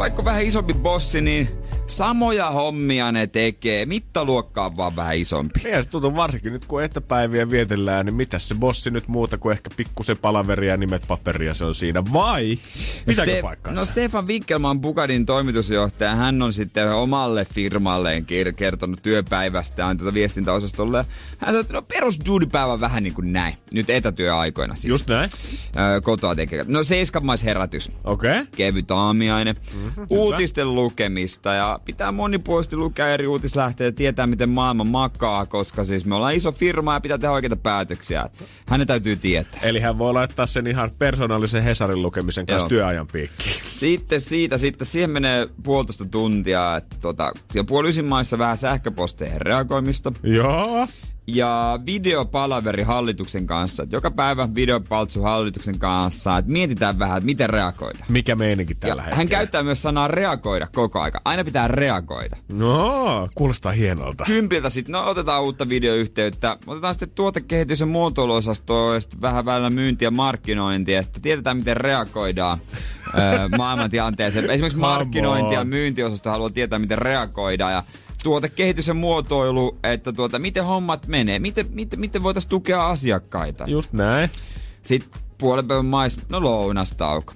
Vaikka vähän isompi bossi, niin samoja hommia ne tekee. Mittaluokka on vaan vähän isompi. Se tuntuu varsinkin nyt, kun etäpäiviä vietellään, niin mitäs se bossi nyt muuta kuin ehkä pikkusen palaveria ja nimet paperia se on siinä. Vai? Pitääkö Ste- paikkaansa? No Stefan Winkelman Bukadin toimitusjohtaja, hän on sitten omalle firmalleen kertonut työpäivästään tuota viestintäosastolle. Hän sanoi, että no perus duunipäivä vähän niin kuin näin. Nyt etätyöaikoina siis. Just näin. Öö, kotoa tekee. No seiskanmaisherätys. Okei. Okay. kevyt aamiainen, mm-hmm, uutisten lukemista ja pitää monipuolisesti lukea eri uutislähteitä ja tietää, miten maailma makaa, koska siis me ollaan iso firma ja pitää tehdä oikeita päätöksiä. Hänen täytyy tietää. Eli hän voi laittaa sen ihan persoonallisen Hesarin lukemisen kanssa Joo. työajan piikkiin. Sitten siitä, sitten siihen menee puolitoista tuntia, että tota, ja puoli maissa vähän sähköposteihin reagoimista. Joo. Ja videopalaveri hallituksen kanssa. Että joka päivä videopaltsu hallituksen kanssa, että mietitään vähän, että miten reagoida. Mikä meininki tällä Ja hetkellä? hän käyttää myös sanaa reagoida koko aika. Aina pitää reagoida. No, kuulostaa hienolta. kympiltä sitten, no otetaan uutta videoyhteyttä, otetaan sitten tuotekehitys- ja muotoiluosastoa ja sitten vähän välillä myynti ja markkinointi, että tiedetään miten reagoidaan maailmantilanteeseen. Esimerkiksi markkinointi ja myyntiosasto haluaa tietää miten reagoidaan ja tuotekehitys ja muotoilu, että tuota, miten hommat menee, miten, miten, miten voitaisiin tukea asiakkaita. Just näin. Sitten puolen päivän mais, no lounastauko.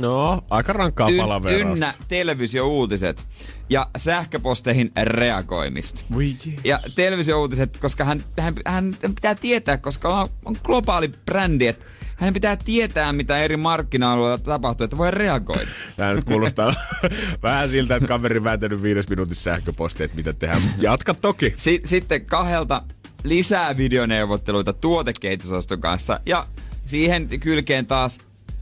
No, aika rankkaa Yn, palaveraa. ynnä televisiouutiset ja sähköposteihin reagoimista. Jee. Ja televisiouutiset, koska hän, hän, hän pitää tietää, koska on, on globaali brändi, että hänen pitää tietää, mitä eri markkina-alueilla tapahtuu, että voi reagoida. Tää nyt kuulostaa vähän siltä, että kaveri vääntänyt viides minuutissa sähköpostia, että mitä tehdään. Jatka toki. Si- sitten kahdelta lisää videoneuvotteluita tuotekehitysosaston kanssa ja siihen kylkeen taas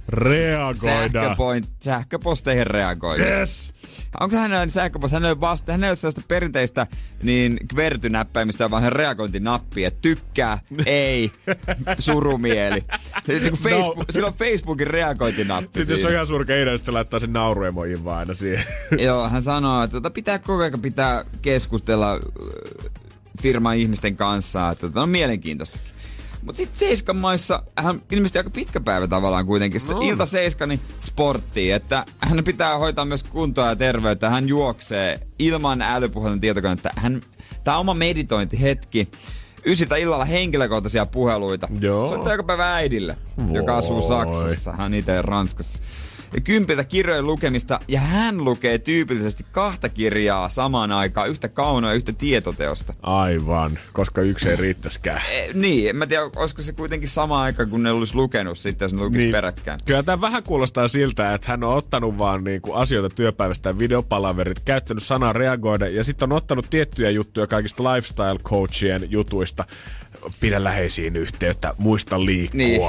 Reagoida. sähköpoint, sähköposteihin reagoimista. Yes. Onko hänellä sähköposti? Hän ei ole vasta, hän ei ole sellaista perinteistä niin kvertynäppäimistä, vaan hän reagointinappi, että tykkää, ei, surumieli. Se, niin kuin No. Facebook, Sillä on Facebookin reagointinappi. Sitten jos on siinä. ihan surkea idea, se laittaa sen nauruemojin vaan aina siihen. Joo, hän sanoo, että tota pitää koko ajan pitää keskustella firman ihmisten kanssa, että tota on mielenkiintoista. Mutta sitten Seiskan maissa, hän ilmeisesti aika pitkä päivä tavallaan kuitenkin. Sitten No. ilta Seiska, niin sporttiin, että hän pitää hoitaa myös kuntoa ja terveyttä. Hän juoksee ilman älypuhelin tietokonetta. Hän, tää on oma meditointihetki. Ysitä illalla henkilökohtaisia puheluita. Joo. Soittaa joka päivä äidille, joka asuu Voi. Saksassa. Hän itse Ranskassa. Kympiltä kirjojen lukemista, ja hän lukee tyypillisesti kahta kirjaa samaan aikaan, yhtä kaunoa ja yhtä tietoteosta. Aivan, koska yksi ei riittäskään. E, niin, en mä tiedä, olisiko se kuitenkin sama aika, kun ne olisi lukenut sitten, jos ne lukisi niin. peräkkäin. Kyllä tämä vähän kuulostaa siltä, että hän on ottanut vaan niinku asioita työpäivästä ja videopalaverit, käyttänyt sanaa reagoida ja sitten on ottanut tiettyjä juttuja kaikista lifestyle coachien jutuista. Pidä läheisiin yhteyttä, muista liikkua, Niin.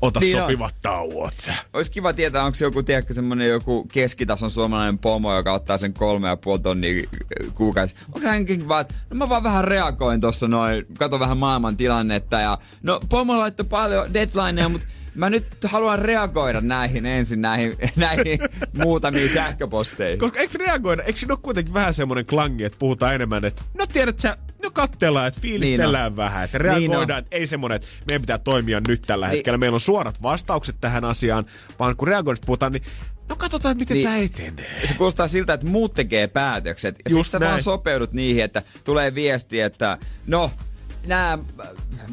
ota Niin on. sopivat tauot. Olisi kiva tietää, onko joku, tiedätkö, semmonen joku keskitason suomalainen pomo, joka ottaa sen kolme ja puoli tonnia kuukausi. Onko hänkin vaan, että no mä vaan vähän reagoin tossa noin, kato vähän maailman tilannetta ja no pomo laittoi paljon deadlineja, mutta mä nyt haluan reagoida näihin ensin, näihin, näihin muutamiin sähköposteihin. Koska eikö reagoida, eikö siinä ole kuitenkin vähän semmoinen klangi, että puhutaan enemmän, että no tiedät sä, no katsellaan, että fiilistellään Niin vähän, että Niin reagoidaan, on. että ei semmoinen, että meidän pitää toimia nyt tällä Niin. hetkellä. Meillä on suorat vastaukset tähän asiaan, vaan kun reagoinnista puhutaan, niin no katsotaan, miten Niin. tämä etenee. Se kuulostaa siltä, että muut tekee päätökset. Ja Just sit sä vaan sopeudut niihin, että tulee viesti, että no, nämä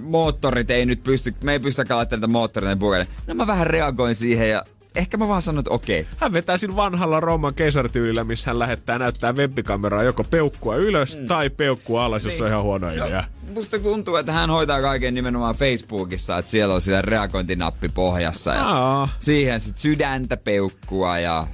moottorit ei nyt pysty, me ei pysty laittamaan tätä moottoreita puolelle. No mä vähän reagoin siihen ja ehkä mä vaan sanon, että okei. Hän vetää siinä vanhalla Rooman keisarityylillä, missä hän lähettää näyttää webbikameraa joko peukkua ylös mm. tai peukkua alas, jos Niin. on ihan huono idea. Musta tuntuu, että hän hoitaa kaiken nimenomaan Facebookissa, että siellä on siellä reagointinappi pohjassa ja Aa. siihen sit sydäntä, peukkua ja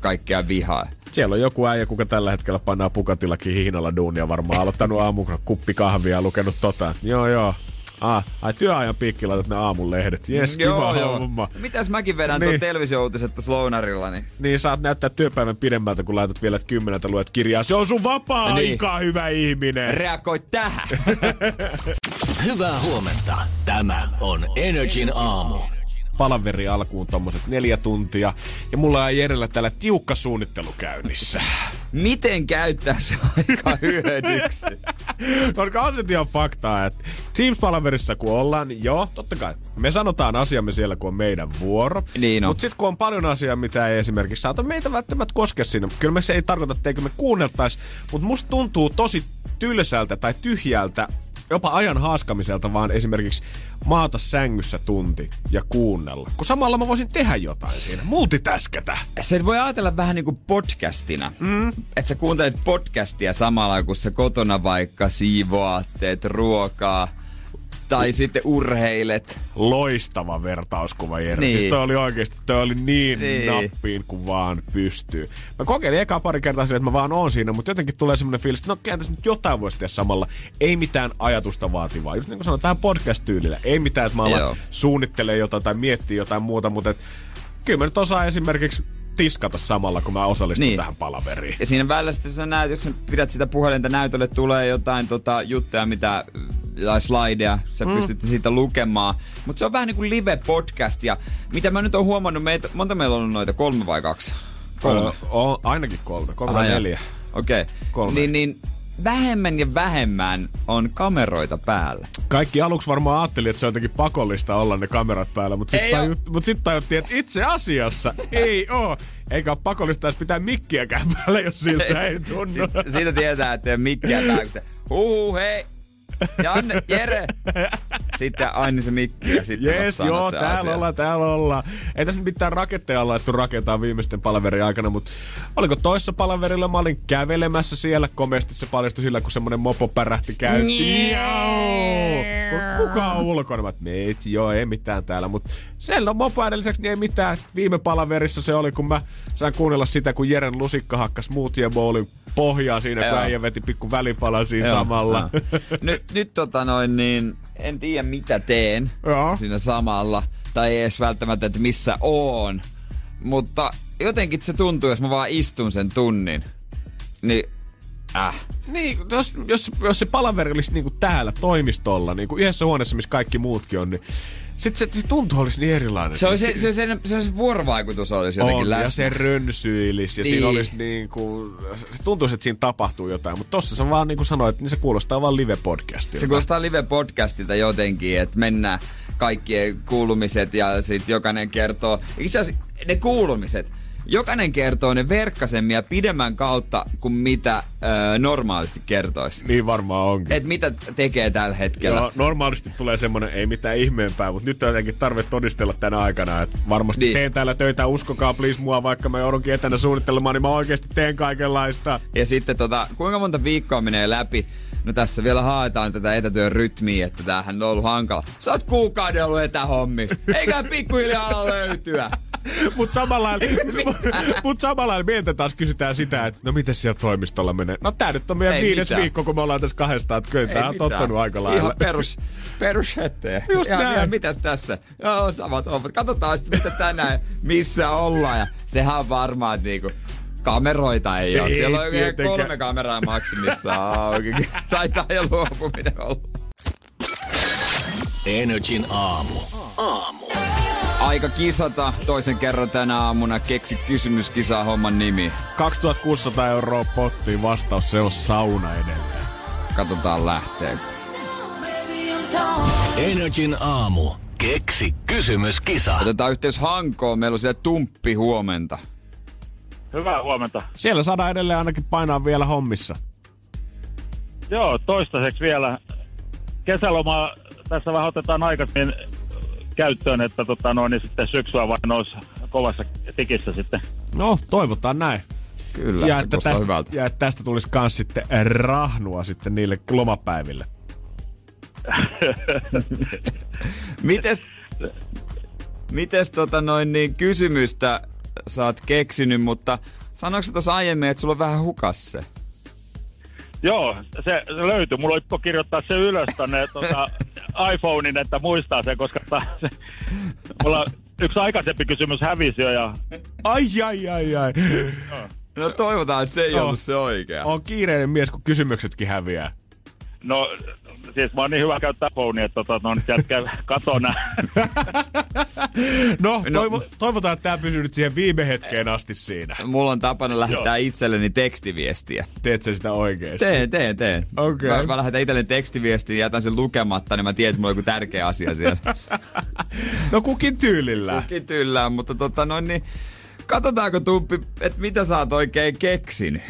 kaikkea vihaa. Siellä on joku äijä, kuka tällä hetkellä pannaa Pukatillakin hihnalla duunia varmaan aloittanut aamun kuppi kahvia ja lukenut tota. Joo, joo. Ah, ai työajan piikki laitat ne aamun lehdet. Jes, kiva homma. Mitäs mäkin vedän niin. Tuon televisio-uutiset tuossa lounarilla, niin Niin saat näyttää työpäivän pidemmältä, kun laitat vielä että kymmeneltä luet kirjaa. Se on sun vapaa-aika, Niin. hyvä ihminen. reagoi tähän. Hyvää huomenta. Tämä on Energin aamu. Palaveri alkuun tommoset neljä tuntia. Ja mulla on Jerellä täällä tiukka suunnittelu käynnissä. Miten käyttää se aika hyödyksi? Koska on se ihan faktaa, että Teams-palaverissa kun ollaan, niin joo, totta kai. Me sanotaan asiamme siellä, kun on meidän vuoro. Niin on. Mutta sitten kun on paljon asiaa, mitä ei esimerkiksi saata meitä välttämättä koskea siinä. Kyllä me se ei tarkoita, etteikö me kuunneltaisi. Mutta musta tuntuu tosi tylsältä tai tyhjältä jopa ajan haaskamiselta vaan esimerkiksi maata sängyssä tunti ja kuunnella. Kun samalla mä voisin tehdä jotain siinä, multitäskätä. Sen voi ajatella vähän niin kuin podcastina. Mm. Että sä kuuntelet podcastia samalla, kun sä kotona vaikka siivoat, teet ruokaa tai sitten urheilet. Loistava vertauskuva, Jere. Niin. Niin. Siis toi oli oikeesti, toi oli niin, Niin. nappiin kuin vaan pystyy. Mä kokeilin eka pari kertaa sille, että mä vaan oon siinä, mutta jotenkin tulee semmoinen fiilis, että no kenties nyt jotain voisi tehdä samalla. Ei mitään ajatusta vaativaa. Just niin kuin sanoin, vähän podcast-tyylillä. Ei mitään, että mä alan Joo. suunnittelee jotain tai miettii jotain muuta, mutta et, kyllä mä nyt osaan esimerkiksi tiskata samalla, kun mä osallistun niin. tähän palaveriin. Ja siinä välillä sitten sä näet, jos sä pidät sitä puhelinta näytölle, tulee jotain tota, juttuja, mitä tai slideja, sä mm. pystyt siitä lukemaan. Mutta se on vähän niin kuin live-podcast, ja mitä mä nyt oon huomannut, meitä, monta meillä on ollut noita, kolme vai kaksi? Kolme. Ö, on, ainakin kolme, kolme Aha, tai neljä. Okei. Okay. Kolme. Niin, niin vähemmän ja vähemmän on kameroita päällä. Kaikki aluksi varmaan ajatteli, että se on jotenkin pakollista olla ne kamerat päällä, mutta sitten tajut, mut sit tajuttiin, että itse asiassa ei oo. Eikä ole pakollista edes pitää mikkiäkään päällä, jos siltä ei tunnu. Siitä tietää, että ei mikkiä päällä. Huhu, hei! Janne, Jere! Sitten aina se mikki ja sitten sanot joo, se täällä asia. ollaan, täällä ollaan. Ei tässä mitään raketteja olla laittu rakentaa viimeisten palaverin aikana, mutta oliko toissa palaverilla? Mä olin kävelemässä siellä, komeasti se paljastui sillä, kun semmonen mopo pärähti käyntiin. Kuka on ulkona? Mä meitsi, joo, ei mitään täällä, mutta siellä on mopo lisäksi, niin ei mitään. Viime palaverissa se oli, kun mä sain kuunnella sitä, kun Jeren lusikka hakkas smoothie bowlin pohjaa siinä, kun äijä veti pikku välipala siinä Joo, samalla. joo. nyt, nyt tota noin niin, en tiedä mitä teen Joo. siinä samalla. tai ei edes välttämättä, että missä oon. Mutta jotenkin se tuntuu, jos mä vaan istun sen tunnin. Niin, äh. Niin, jos, jos, jos se palaveri olisi niinku täällä toimistolla, niinku yhdessä huoneessa, missä kaikki muutkin on, niin sitten se, se tuntuu olisi niin erilainen. Se, olisi, se, se, se, se vuorovaikutus olisi jotenkin on, läsnä. ja se rönsyilisi ja niin. siinä olisi niin kuin, se tuntuisi, että siinä tapahtuu jotain, mutta tossa sä vaan niin kuin sanoit, niin se kuulostaa vaan live-podcastilta. Se kuulostaa live-podcastilta jotenkin, että mennään kaikkien kuulumiset ja sitten jokainen kertoo. Itse asiassa ne kuulumiset, jokainen kertoo ne verkkasemmin ja pidemmän kautta kuin mitä öö, normaalisti kertoisi. Niin varmaan onkin. Et mitä tekee tällä hetkellä. Joo, normaalisti tulee semmonen, ei mitään ihmeempää, mutta nyt on jotenkin tarve todistella tänä aikana, että varmasti niin. teen täällä töitä, uskokaa please mua, vaikka mä joudunkin etänä suunnittelemaan, niin mä oikeasti teen kaikenlaista. Ja sitten tota, kuinka monta viikkoa menee läpi, No tässä vielä haetaan tätä etätyön rytmiä, että tämähän on ollut hankala. Sä oot kuukauden ollut etähommissa. Eikä pikkuhiljaa löytyä. Mutta samalla, mut samalla meiltä taas kysytään sitä, että no miten siellä toimistolla menee. No tää nyt on meidän Ei viides mitään. viikko, kun me ollaan tässä kahdestaan, että kyllä tää on tottunut aika lailla. Ihan perus, perus hetteä. Just ihan, näin. Ihan, mitäs tässä? Joo, samat hommat. Katsotaan sitten, mitä tänään, missä ollaan. Ja sehän on varmaan, että niinku, kameroita ei ole. Siellä on oikein kolme kameraa maksimissa auki. Taitaa jo luopuminen olla. Energin aamu. Aamu. Aika kisata toisen kerran tänä aamuna. Keksi kysymyskisaa homman nimi. 2600 euroa pottiin vastaus, se on sauna edelleen. Katsotaan lähtee. Energin aamu. Keksi kysymyskisa. Otetaan yhteys Hankoon. Meillä on siellä Tumppi huomenta. Hyvää huomenta. Siellä saadaan edelleen ainakin painaa vielä hommissa. Joo, toistaiseksi vielä. Kesäloma tässä vähän otetaan aikaisemmin käyttöön, että tota, no, niin sitten syksyä vain olisi kovassa tikissä sitten. No, toivotaan näin. Kyllä, ja se että, tästä, hyvältä. ja että tästä tulisi myös sitten rahnua sitten niille lomapäiville. mites, mites tota noin niin kysymystä sä oot keksinyt, mutta sanoiko sä tuossa aiemmin, että sulla on vähän hukas se? Joo, se, se löytyy. Mulla on kirjoittaa se ylös tonne tota, iPhonein, että muistaa sen, koska ta, se, mulla yksi aikaisempi kysymys hävisi jo. Ja... Ai, ai, ai, ai. No toivotaan, että se ei no. ollut se oikea. On kiireinen mies, kun kysymyksetkin häviää. No, siis mä oon niin hyvä käyttää phonea, että tota, no nyt jätkä katona. no, toivo, no, toivotaan, että tämä pysyy nyt siihen viime hetkeen asti siinä. Mulla on tapana lähettää Joo. itselleni tekstiviestiä. Teet sä sitä oikeesti? Teen, teen, teen. Okay. Mä, mä lähetän itselleni tekstiviestiä ja jätän sen lukematta, niin mä tiedän, että mulla on joku tärkeä asia siellä. no kukin tyylillä. Kukin tyylillä, mutta tota noin niin... Katsotaanko Tumppi, että mitä sä oot oikein keksinyt?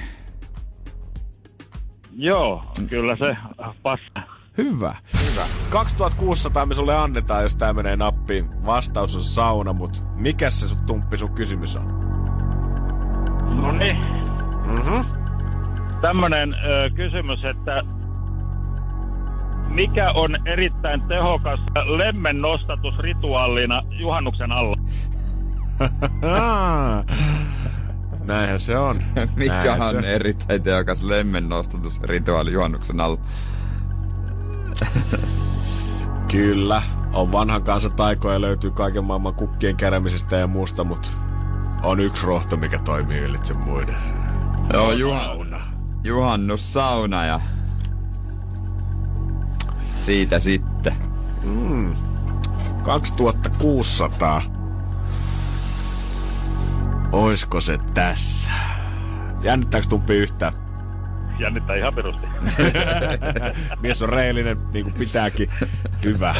Joo, kyllä se passaa. Hyvä. Hyvä. 2600 me sulle annetaan, jos tää menee nappiin. Vastaus on sauna, mut mikä se sun tumppi sun kysymys on? No niin. Mm-hmm. Tämmönen ö, kysymys, että mikä on erittäin tehokas lemmen nostatusrituaalina juhannuksen alla? Näinhän se on. Mikä on erittäin tehokas lemmen nostatusrituaali juhannuksen alla? Kyllä, on vanhan kanssa taikoja löytyy kaiken maailman kukkien kerämisestä ja muusta, mutta on yksi rohto, mikä toimii ylitse muiden. Joo, juhanna. Juhannussauna ja siitä sitten. Mm. 2600. Oisko se tässä? Jännittääkö tuppi yhtään? Jännittää ihan perusti. Mies on reilinen, niin kuin pitääkin. Hyvä.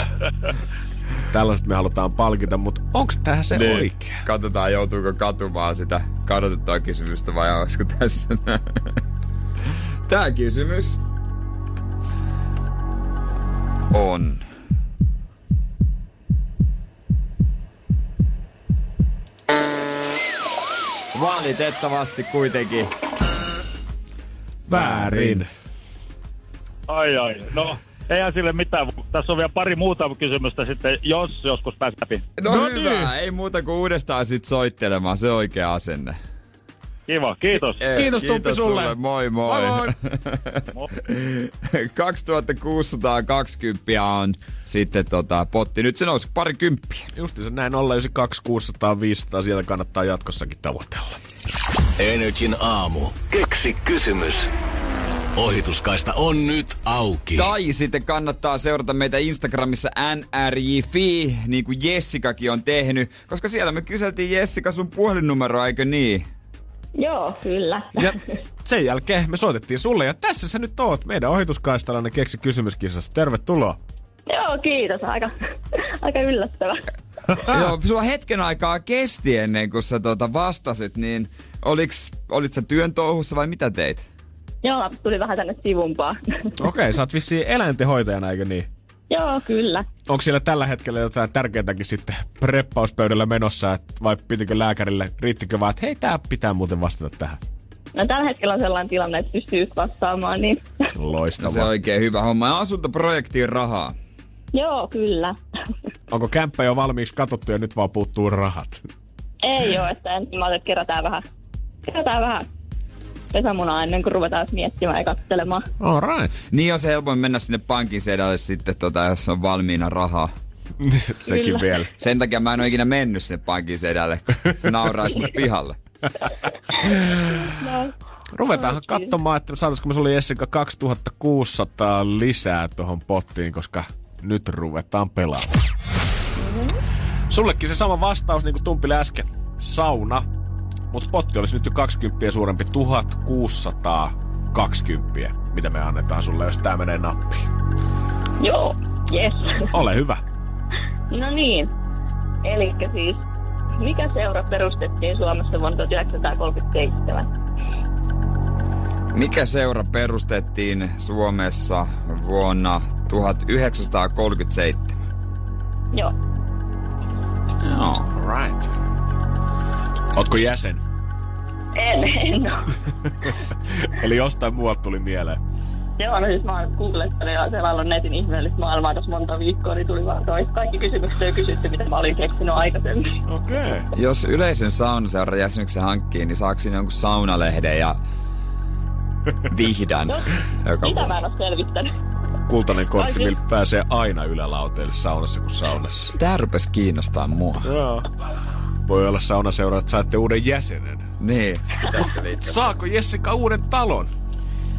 Tällaiset me halutaan palkita, mutta onko tämä se niin. oikea? Katsotaan, joutuuko katumaan sitä kadotettua kysymystä vai olisiko tässä Tämä kysymys on. Valitettavasti kuitenkin väärin. Ai ai, no eihän sille mitään. Tässä on vielä pari muuta kysymystä sitten, jos joskus pääsee läpi. No, no hyvä, niin. ei muuta kuin uudestaan sit soittelemaan, se oikea asenne. Kiva, kiitos. Ees, Kiitos, Tumppi, sulle. Moi moi. Moi, moi. 2620 on sitten tota, potti. Nyt se nousi pari kymppiä. Justi se näin 092 600 500, sieltä kannattaa jatkossakin tavoitella. Energin aamu. Keksi kysymys. Ohituskaista on nyt auki. Tai sitten kannattaa seurata meitä Instagramissa nrj.fi, niin kuin Jessikakin on tehnyt, koska siellä me kyseltiin Jessika sun puhelinnumeroa, eikö niin? Joo, kyllä. Ja sen jälkeen me soitettiin sulle ja tässä sä nyt oot meidän ohituskaistalainen keksi kysymyskisassa. Tervetuloa. Joo, kiitos. Aika, aika yllättävä. Joo, sulla hetken aikaa kesti ennen kuin sä tota vastasit, niin oliks, olit sä työn touhussa vai mitä teit? Joo, tuli vähän tänne sivumpaa. Okei, okay, sä oot vissiin eläintenhoitajana, eikö niin? Joo, kyllä. Onko siellä tällä hetkellä jotain tärkeintäkin sitten preppauspöydällä menossa, et vai pitikö lääkärille, riittikö vaan, että hei, tää pitää muuten vastata tähän? No tällä hetkellä on sellainen tilanne, että pystyy vastaamaan, niin No Loistavaa. se on oikein hyvä homma. Ja asuntoprojektiin rahaa. joo, kyllä. Onko kämppä jo valmiiksi katsottu ja nyt vaan puuttuu rahat? Ei ole, että ensin mä ajattelin, että kerätään vähän, kerätään vähän pesämunaa ennen kuin ruvetaan miettimään ja katselemaan. All right. Niin on se helpoin mennä sinne pankin sedalle sitten, tota, jos on valmiina rahaa. Sekin Kyllä. vielä. Sen takia mä en ole ikinä mennyt sinne pankin sedalle, kun se nauraisi mut pihalle. No, Ruvetaanhan katsomaan, että saataisiko me sulle Jessica 2600 lisää tuohon pottiin, koska nyt ruvetaan pelaamaan. Sullekin se sama vastaus niin kuin Tumpille äsken. Sauna. Mutta potti olisi nyt jo 20 suurempi. 1620, mitä me annetaan sulle, jos tää menee nappiin. joo, yes. Ole hyvä. No niin. Eli siis, mikä seura perustettiin Suomessa vuonna 1937? Mikä seura perustettiin Suomessa vuonna 1937? Joo. No. Right. Ootko jäsen? En, en ole. Eli jostain muualta tuli mieleen. Joo, no siis mä oon googlettanut ja selailu netin ihmeellistä maailmaa tässä monta viikkoa, niin tuli vaan toi. Kaikki kysymykset on kysytty, mitä mä olin keksinyt aikaisemmin. Okei. Okay. Jos yleisen saunaseuran jäsenyksen hankkii, niin saako siinä jonkun saunalehden ja vihdan joka Mitä mä vuosi? en ole selvittänyt? Kultainen kortti, Ai, millä pääsee aina ylälauteille saunassa kuin saunassa. Tää rupes kiinnostaa mua. Joo. Voi olla saunaseura, että saatte uuden jäsenen. Niin, pitäisikö liittyä? Saako Jessica uuden talon?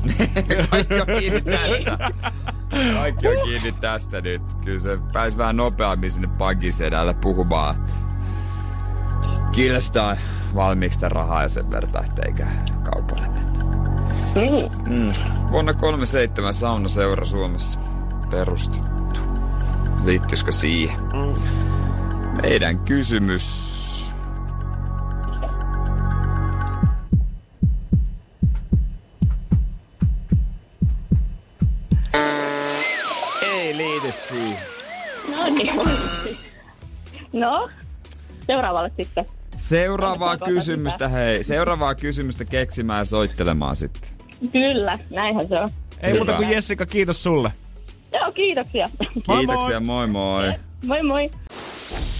Kaikki on kiinni tästä. Kaikki on kiinni tästä nyt. Kyllä se pääsi vähän nopeammin sinne pankin sedälle puhumaan. Kyllä sitä on valmiiksi rahaa ja sen verran, etteikä kaupalle mennä. Mm. Vuonna 37 saunaseura Suomessa perustettu. Liittyisikö siihen? Meidän kysymys. Ei liity siihen. No niin. No, seuraavalle sitten. Seuraavaa kysymystä, hei. Seuraavaa kysymystä keksimään ja soittelemaan sitten. Kyllä, näinhän se on. Ei Hyvä. muuta kuin Jessica, kiitos sulle. Joo, kiitoksia. Moi Kiitoksia, moi moi. moi moi.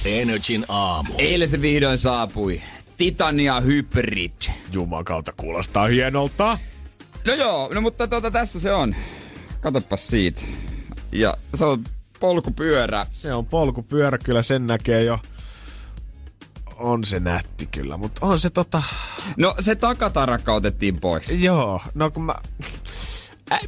Energin aamu. Eilen se vihdoin saapui. Titania Hybrid. Jumakauta kuulostaa hienolta. No joo, no mutta tota, tässä se on. Katopas siitä. Ja se on polkupyörä. Se on polkupyörä, kyllä sen näkee jo. On se nätti kyllä, mutta on se tota... No se takatarakka otettiin pois. Joo, no kun mä...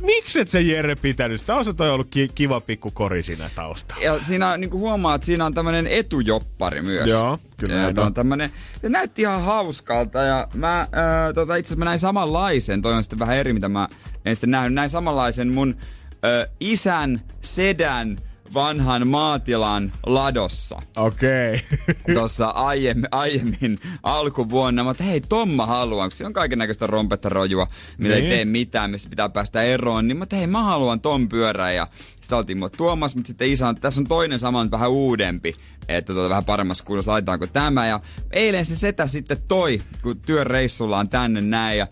Miksi et se Jere pitänyt sitä? On se toi ollut ki- kiva pikku kori siinä taustalla. Ja siinä niin kuin huomaa, että siinä on tämmönen etujoppari myös. Joo, kyllä Ja on on. tämmönen, se näytti ihan hauskalta ja mä ää, tota, itse asiassa mä näin samanlaisen, toi on sitten vähän eri mitä mä en sitten nähnyt, näin samanlaisen mun ää, isän sedän vanhan maatilan ladossa. Okei. Okay. Tuossa aiemmin, aiemmin alkuvuonna, mutta hei, Tomma haluan, kun se on kaiken näköistä rompetta rojua, millä Niin. ei tee mitään, missä pitää päästä eroon, niin mutta hei, mä haluan ton pyörän ja sitä oltiin mua tuomassa, mutta sitten isä on, tässä on toinen saman vähän uudempi, että tuota vähän paremmassa kunnossa laitetaanko tämä ja eilen se setä sitten toi, kun työreissullaan tänne näin ja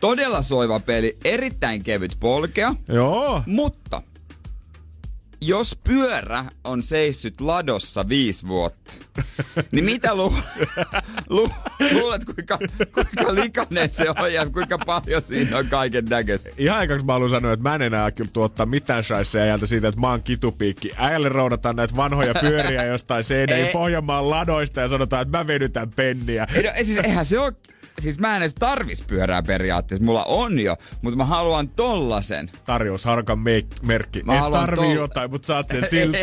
todella soiva peli, erittäin kevyt polkea, Joo. mutta jos pyörä on seissyt ladossa viisi vuotta, niin mitä lu- Lu, luulet, kuinka, kuinka likainen se on ja kuinka paljon siinä on kaiken näköistä. Ihan ekaksi mä haluan sanoa, että mä en enää kyllä tuottaa mitään shaisseja äijältä siitä, että mä oon kitupiikki. Äijälle roudataan näitä vanhoja pyöriä jostain seinäin Ei. Pohjanmaan ladoista ja sanotaan, että mä venytän penniä. Ei, no, siis eihän se ole... Siis mä en edes tarvis pyörää periaatteessa. Mulla on jo, mutta mä haluan tollasen. Tarjous harkan me- merkki. Mä Et haluan tarvii tol- jotain, mutta saat sen silti.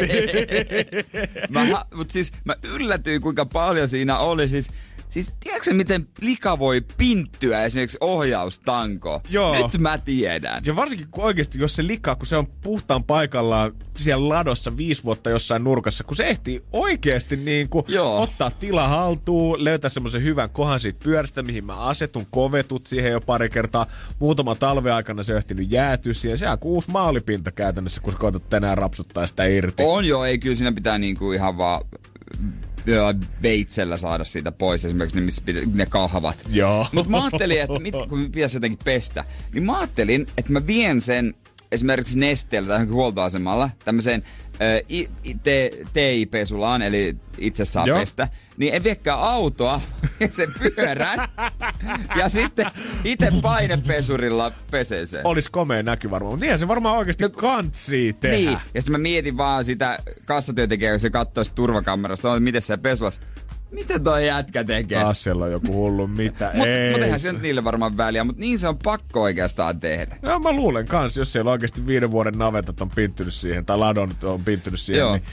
Mä, ha- mut siis mä yllätyin kuinka paljon siinä oli. Siis, siis tiedätkö miten lika voi pinttyä esimerkiksi ohjaustanko? Joo. Nyt mä tiedän. Ja varsinkin kun oikeasti, jos se likaa, kun se on puhtaan paikallaan siellä ladossa viisi vuotta jossain nurkassa, kun se ehtii oikeasti niin kuin Joo. ottaa tila haltuun, löytää semmoisen hyvän kohan siitä pyörästä, mihin mä asetun, kovetut siihen jo pari kertaa. Muutama talven aikana se on ehtinyt jäätyä siihen. Se on kuusi maalipinta käytännössä, kun sä koetat tänään rapsuttaa sitä irti. On jo, ei kyllä siinä pitää niinku ihan vaan veitsellä saada siitä pois, esimerkiksi ne, missä ne kahvat. Joo. Mutta mä ajattelin, että mit, kun pitäisi jotenkin pestä, niin mä ajattelin, että mä vien sen esimerkiksi nesteellä tai huoltoasemalla tämmöiseen TI-pesulaan, eli itse saa Joo. pestä, niin en viekään autoa ja sen pyörän ja sitten itse painepesurilla pesen sen. Olisi komea näky varmaan, mutta niinhän se varmaan oikeasti no, kantsii tehdä. Niin, ja sitten mä mietin vaan sitä kassatyöntekijää, kun se katsoisi turvakamerasta, että miten se pesulas. Mitä toi jätkä tekee? Taas siellä on joku hullu mitä. Mutta Ei mut eihän se- nyt niille varmaan väliä, mutta niin se on pakko oikeastaan tehdä. No mä luulen kans, jos siellä oikeasti viiden vuoden navetat on pinttynyt siihen, tai ladon on pinttynyt siihen, Joo. niin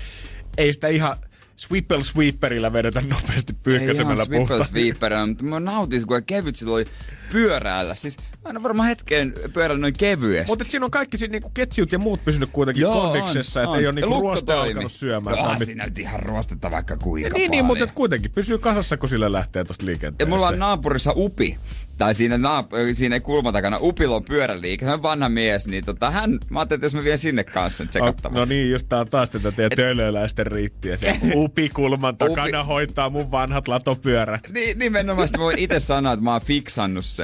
ei sitä ihan sweepel sweeperillä vedetä nopeasti Ei ihan pyyhkäisemällä Swipple puhtaan. Sweeperillä, mutta mä nautin, kun kevyt sillä oli pyöräillä. Siis mä en varmaan hetkeen pyörällä noin kevyesti. Mutta siinä on kaikki siinä niinku ketjut ja muut pysynyt kuitenkin Joo, kondiksessa, on, että on. ei ole Ja niinku ruosta alkanut syömään. Tai mit- siinä nyt ihan ruostetta vaikka kuinka niin, niin, paljon. mutta et kuitenkin pysyy kasassa, kun sillä lähtee tosta Ja liikenteeseen. mulla on naapurissa Upi. Tai siinä, naap- siinä kulman takana Upilla on pyöräliike. Hän on vanha mies, niin tota, hän, mä ajattelin, että jos mä vien sinne kanssa tsekattavaksi. no niin, just tää on taas tätä teidän töölöläisten riittiä. Se upikulman takana Upi- hoitaa mun vanhat latopyörät. Niin, nimenomaan mä voin itse sanoa, että mä oon fiksannut sen.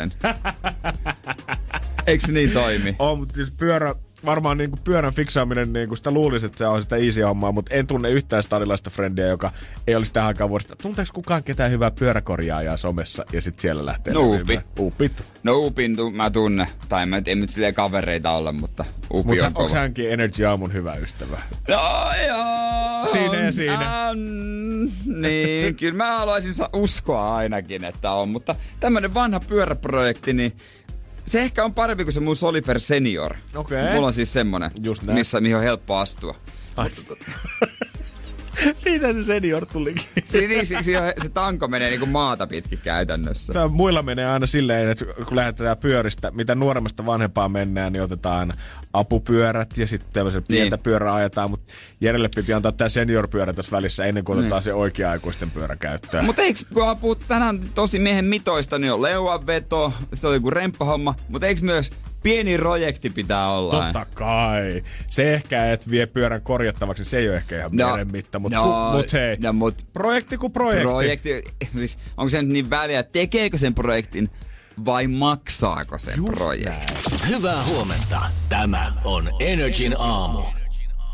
Eikö se niin toimi? On, mutta siis pyörä, varmaan niinku pyörän fiksaaminen, niinku sitä luulisi, että se on sitä easy hommaa, mutta en tunne yhtään stadilaista frendiä, joka ei olisi tähän aikaan vuodesta. Tunteeko kukaan ketään hyvää pyöräkorjaajaa somessa ja sitten siellä lähtee No? Upi. Upit. No Upin tu- mä tunne. Tai mä en nyt silleen kavereita olla, mutta Upi Mutta on onko hänkin Energy Aamun hyvä ystävä? No joo. Siinä ja siinä. On, niin, kyllä mä haluaisin uskoa ainakin, että on. Mutta tämmönen vanha pyöräprojekti, niin se ehkä on parempi kuin se mun Solifer Senior. Okei. Mulla on siis semmonen, Just näin. missä, mihin on helppo astua. Ai. Siitä se senior tulikin. Niin, si- si- se tanko menee niinku maata pitkin käytännössä. Tää muilla menee aina silleen, että kun lähdetään pyöristä, mitä nuoremmasta vanhempaa mennään, niin otetaan apupyörät ja sitten tällaisen Niin. pientä pyörää ajetaan, mutta Jerelle piti antaa tämä senior-pyörä tässä välissä ennen kuin otetaan se oikea-aikuisten pyörä käyttöön. Mutta eikö, kun puhut tänään tosi miehen mitoista, niin on leuanveto, sitten on joku remppahomma, mutta eikö myös pieni projekti pitää olla? Totta kai. Se ehkä, että vie pyörän korjattavaksi, se ei ole ehkä ihan No, mitta, mutta no, mut hei, no, mut projekti kuin projekti. projekti, siis onko se nyt niin väliä, tekeekö sen projektin vai maksaako sen Just projekti? Hyvää huomenta. Tämä on Energin aamu.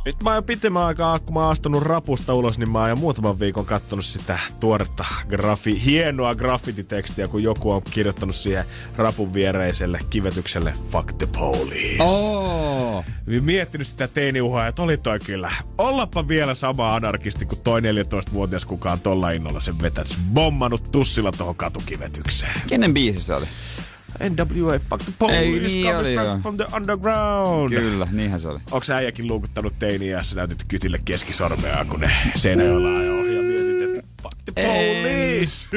Nyt mä oon pitemmän aikaa, kun mä oon astunut rapusta ulos, niin mä oon jo muutaman viikon kattonut sitä tuoretta grafi, hienoa graffititekstiä, kun joku on kirjoittanut siihen rapun viereiselle kivetykselle Fuck the police. Oh. Miettinyt sitä teiniuhoa, että oli toi kyllä. Ollapa vielä sama anarkisti kuin toi 14-vuotias kukaan tolla innolla sen vetäisi bommannut tussilla tohon katukivetykseen. Kenen biisi se oli? NWA, fuck the police, Ei, niin oli from, from the underground. Kyllä, niinhän se oli. Onko äijäkin luukuttanut teiniä ja sä näytit kytille keskisormea, kun ne Seinäjoella ajoi ja mietit, että fuck the police.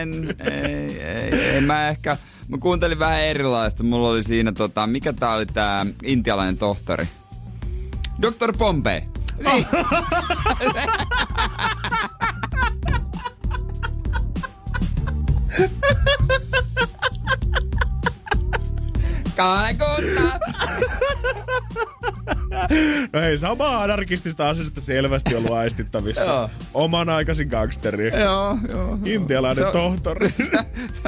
En, ei, ei, ei, mä ehkä, mä kuuntelin vähän erilaista. Mulla oli siinä tota, mikä tää oli tää intialainen tohtori? Dr. Pompei. Niin. Kalkutta! No hei, sama anarkistista asiasta selvästi ollut aistittavissa. Joo. Oman aikaisin gangsteri. joo, joo. Intialainen tohtori.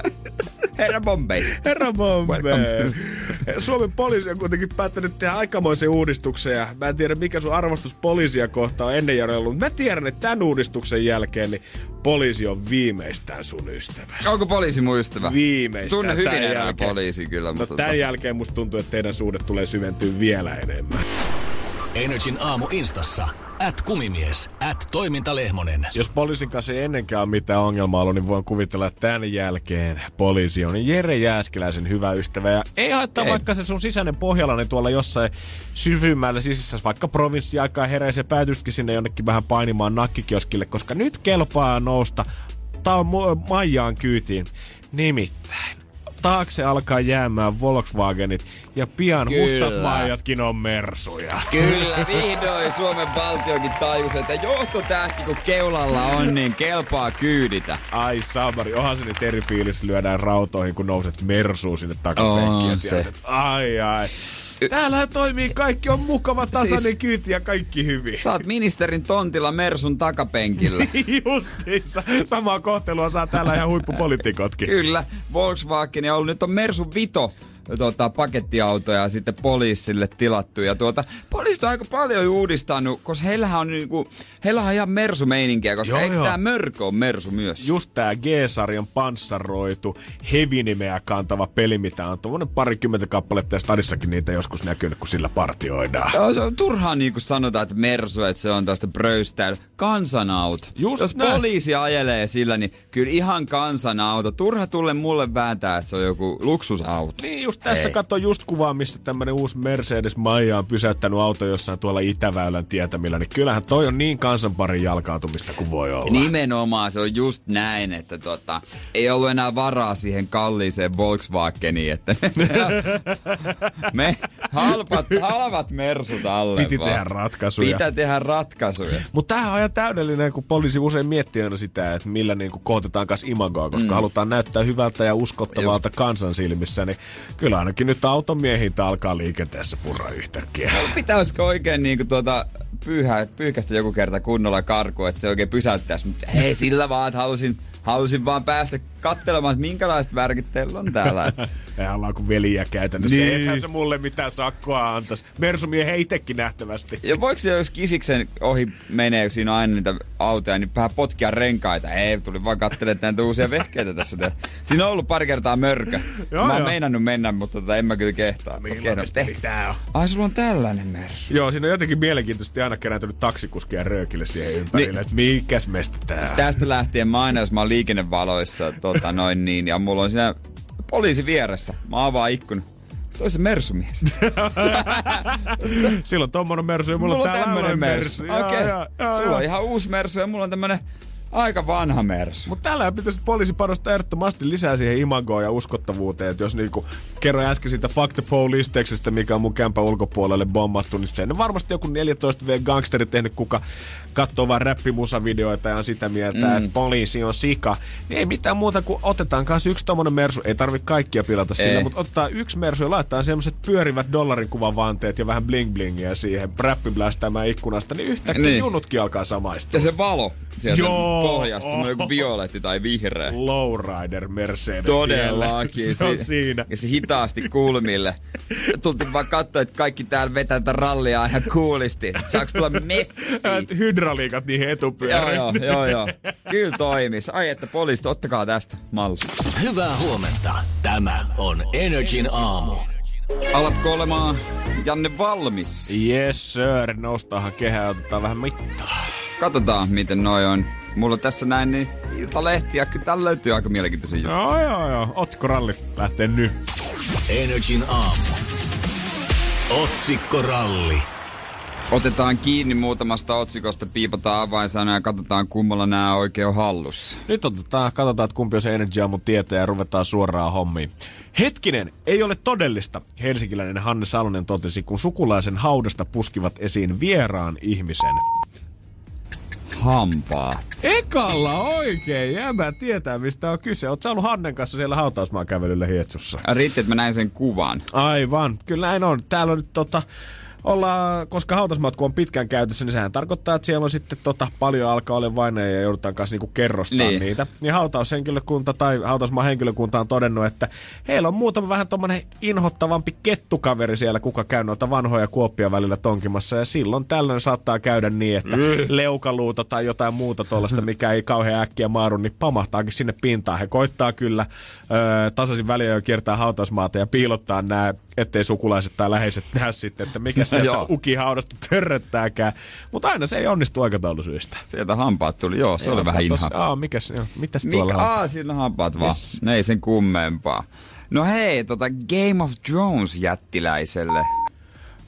Herra Bombay. Herra. Welcome. Suomen poliisi on kuitenkin päättänyt tehdä aikamoisen uudistuksen ja mä en tiedä mikä sun arvostus poliisia kohtaan on ennen Jaro ollut. Mä tiedän, että tämän uudistuksen jälkeen niin poliisi on viimeistään sun ystävä. Onko poliisi mun ystävä? Viimeistään. Tunne hyvin enää poliisi kyllä, No mutta... tämän jälkeen musta tuntuu, että teidän suhde tulee syventyä vielä enemmän. Energin aamu instassa. At kumimies. At toimintalehmonen. Jos poliisin kanssa ei ennenkään ole mitään ongelmaa ollut, niin voin kuvitella, että tämän jälkeen poliisi on Jere Jääskeläisen hyvä ystävä. Ja ei haittaa, Ei. vaikka se sun sisäinen pohjalainen tuolla jossain syvymmällä sisässä, vaikka provinssiaikaa herää se päätystkin sinne jonnekin vähän painimaan nakkikioskille, koska nyt kelpaa nousta. Tää on Maijaan kyytiin. Nimittäin. Taakse alkaa jäämään Volkswagenit ja pian Kyllä. mustat maijatkin on mersuja. Kyllä, vihdoin Suomen valtiokin tajusi, että johtotähti kun keulalla on, niin kelpaa kyyditä. Ai samari, onhan se nyt eri fiilis lyödään rautoihin, kun nouset mersuun sinne takapenkkiin. Ai ai. Täällähän toimii kaikki, on mukava tasainen Siis- kyyti ja kaikki hyvin. Sä oot ministerin tontilla Mersun takapenkillä. Justiinsa. Samaa kohtelua saa täällä ihan huippupolitiikotkin. Kyllä, Volkswagen on ollut, nyt on Mersu Vito tota, pakettiautoja sitten poliisille tilattu. Ja tuota, poliisit on aika paljon uudistanut, koska heillähän on, niinku, heillähän on ihan Mersu-meininkiä, koska Joo, eikö joo. tää Mörkö on Mersu myös? Just tää G-sarjan panssaroitu, heavy-nimeä kantava peli, mitä on tuommoinen parikymmentä kappaletta ja stadissakin niitä joskus näkynyt, kun sillä partioidaan. Joo, se on turhaa niinku sanotaan, että Mersu, että se on tästä bröystäily. Kansanauto. Just Jos näin. poliisi ajelee sillä, niin kyllä ihan kansanauto. Turha tulle mulle vääntää, että se on joku luksusauto. Niin just tässä Ei. katso just kuvaa, missä tämmönen uusi Mercedes Maija on pysäyttänyt auto jossain tuolla Itäväylän tietämillä, niin kyllähän toi on niin kansanparin jalkautumista kuin voi olla. Nimenomaan se on just näin, että tota, ei ollut enää varaa siihen kalliiseen Volkswageniin, että me halpat, halvat mersut alle Piti vaan. tehdä ratkaisuja. Pitää tehdä ratkaisuja. Mutta tämähän on ihan täydellinen, kun poliisi usein miettii aina sitä, että millä niin kuin kohotetaan kanssa imagoa, koska mm. halutaan näyttää hyvältä ja uskottavalta kansan silmissä, niin kyllä ainakin nyt automiehintä alkaa liikenteessä purra yhtäkkiä. Pitäisikö oikein niinku tuota pyyhä, pyyhkästä joku kerta kunnolla karku, että se oikein pysäyttäisi. Mutta hei, sillä vaan, että halusin, halusin vaan päästä katselemaan, että minkälaiset värkit teillä on täällä. Että Eihän ollaan kuin veliä käytännössä. Niin. Eihän se mulle mitään sakkoa antaisi. Mersumie itsekin nähtävästi. Ja voiko se, jos kisiksen ohi menee, kun siinä on aina niitä autoja, niin vähän potkia renkaita? Ei, tuli vaan katselemaan näitä uusia vehkeitä tässä. Te- Siinä on ollut pari kertaa mörkö. Joo, mä oon meinannut mennä, mutta tota, en mä kyllä kehtaa. Tehdä. tää on? Ai, sulla on tällainen mersu. Joo, siinä on jotenkin mielenkiintoisesti aina kerääntynyt taksikuskia röökille siihen ympärille, Niin. että mikäs mestä tää on. Tästä lähtien mä aina, jos mä oon liikennevaloissa, tota, noin niin, ja mulla on siinä poliisi vieressä. Mä avaan ikkuna. Toi se mersumies. Silloin tommonen mersu ja mulla, mulla on on tämmönen mersu. mersu. Okei. Okay. Sulla on ihan uusi mersu ja mulla on tämmönen aika vanha mersu. Mutta tällä pitäisi poliisi panostaa ehdottomasti lisää siihen imagoon ja uskottavuuteen. Että jos niinku kerroin äsken siitä Fuck the Police-tekstistä, mikä on mun kämpän ulkopuolelle bommattu, niin sen on varmasti joku 14V-gangsteri tehnyt, kuka katsoo vaan räppimusavideoita ja on sitä mieltä, mm. että poliisi on sika. Niin ei mitään muuta kuin otetaan kanssa yksi tommonen mersu. Ei tarvi kaikkia pilata sillä, mutta otetaan yksi mersu ja laittaa semmoset pyörivät dollarin kuvan vanteet ja vähän bling blingiä siihen räppi blästäämään ikkunasta, niin yhtäkkiä Niin. junutkin alkaa samaistua. Ja se valo sieltä Joo. pohjassa, semmoinen joku Oh. violetti tai vihreä. Lowrider Mercedes Todellakin. Se on Si- siinä. Ja se hitaasti kulmille. Tultiin vaan katsoa, että kaikki täällä vetää tätä rallia ihan coolisti. Saaks tulla messiin? Hydraliikat niihin Joo, etupyöriin. joo, joo, joo. Kyllä toimis. Ai että poliisit, ottakaa tästä malli. Hyvää huomenta. Tämä on Energin aamu. Alatko olemaan, Janne, valmis? Yes sir, noustaahan kehää, otetaan vähän mittaa. Katsotaan, miten noi on. Mulla tässä näin, niin iltalehtiä. Kyllä täällä löytyy aika mielenkiintoisia juttuja. Joo, joo, joo. Otsikkoralli lähtee nyt. Energin aamu. Otsikkoralli. Otetaan kiinni muutamasta otsikosta, piipataan avainsanoja ja katsotaan kummalla nämä oikein on hallussa. Nyt otetaan, katsotaan, että kumpi on se Energy Aamun tietää ja ruvetaan suoraan hommiin. Hetkinen, ei ole todellista, helsinkiläinen Hanne Salonen totesi, kun sukulaisen haudasta puskivat esiin vieraan ihmisen. Hampaa. Ekalla oikein, jäbä tietää mistä on kyse. Oot sä ollut Hannen kanssa siellä hautausmaan kävelyllä Hietsussa? Riitti, että mä näin sen kuvan. Aivan, kyllä näin on. Täällä on nyt tota, ollaan, koska hautasmatku on pitkään käytössä, niin sehän tarkoittaa, että siellä on sitten tota, paljon alkaa olla vaineja ja joudutaan kanssa niinku kerrostaa Niin. niitä. Niin hautaushenkilökunta tai hautausmaan henkilökunta on todennut, että heillä on muutama vähän tommonen inhottavampi kettukaveri siellä, kuka käy noita vanhoja kuoppia välillä tonkimassa. Ja silloin tällöin saattaa käydä niin, että leukaluuta tai jotain muuta tuollaista, mikä ei kauhean äkkiä maaru, niin pamahtaakin sinne pintaan. He koittaa kyllä ö, tasaisin väliä jo kiertää hautausmaata ja piilottaa nämä ettei sukulaiset tai läheiset näe sitten, että mikä sieltä ukihaudasta törröttääkään. Mutta aina se ei onnistu aikataulusyistä. Sieltä hampaat tuli, joo, se oli vähän inha. Aa, mikäs, joo, mitäs tuolla Mikä? on? Aa, siinä hampaat vaan. Yes. Ne ei sen kummempaa. No hei, tota Game of Thrones jättiläiselle.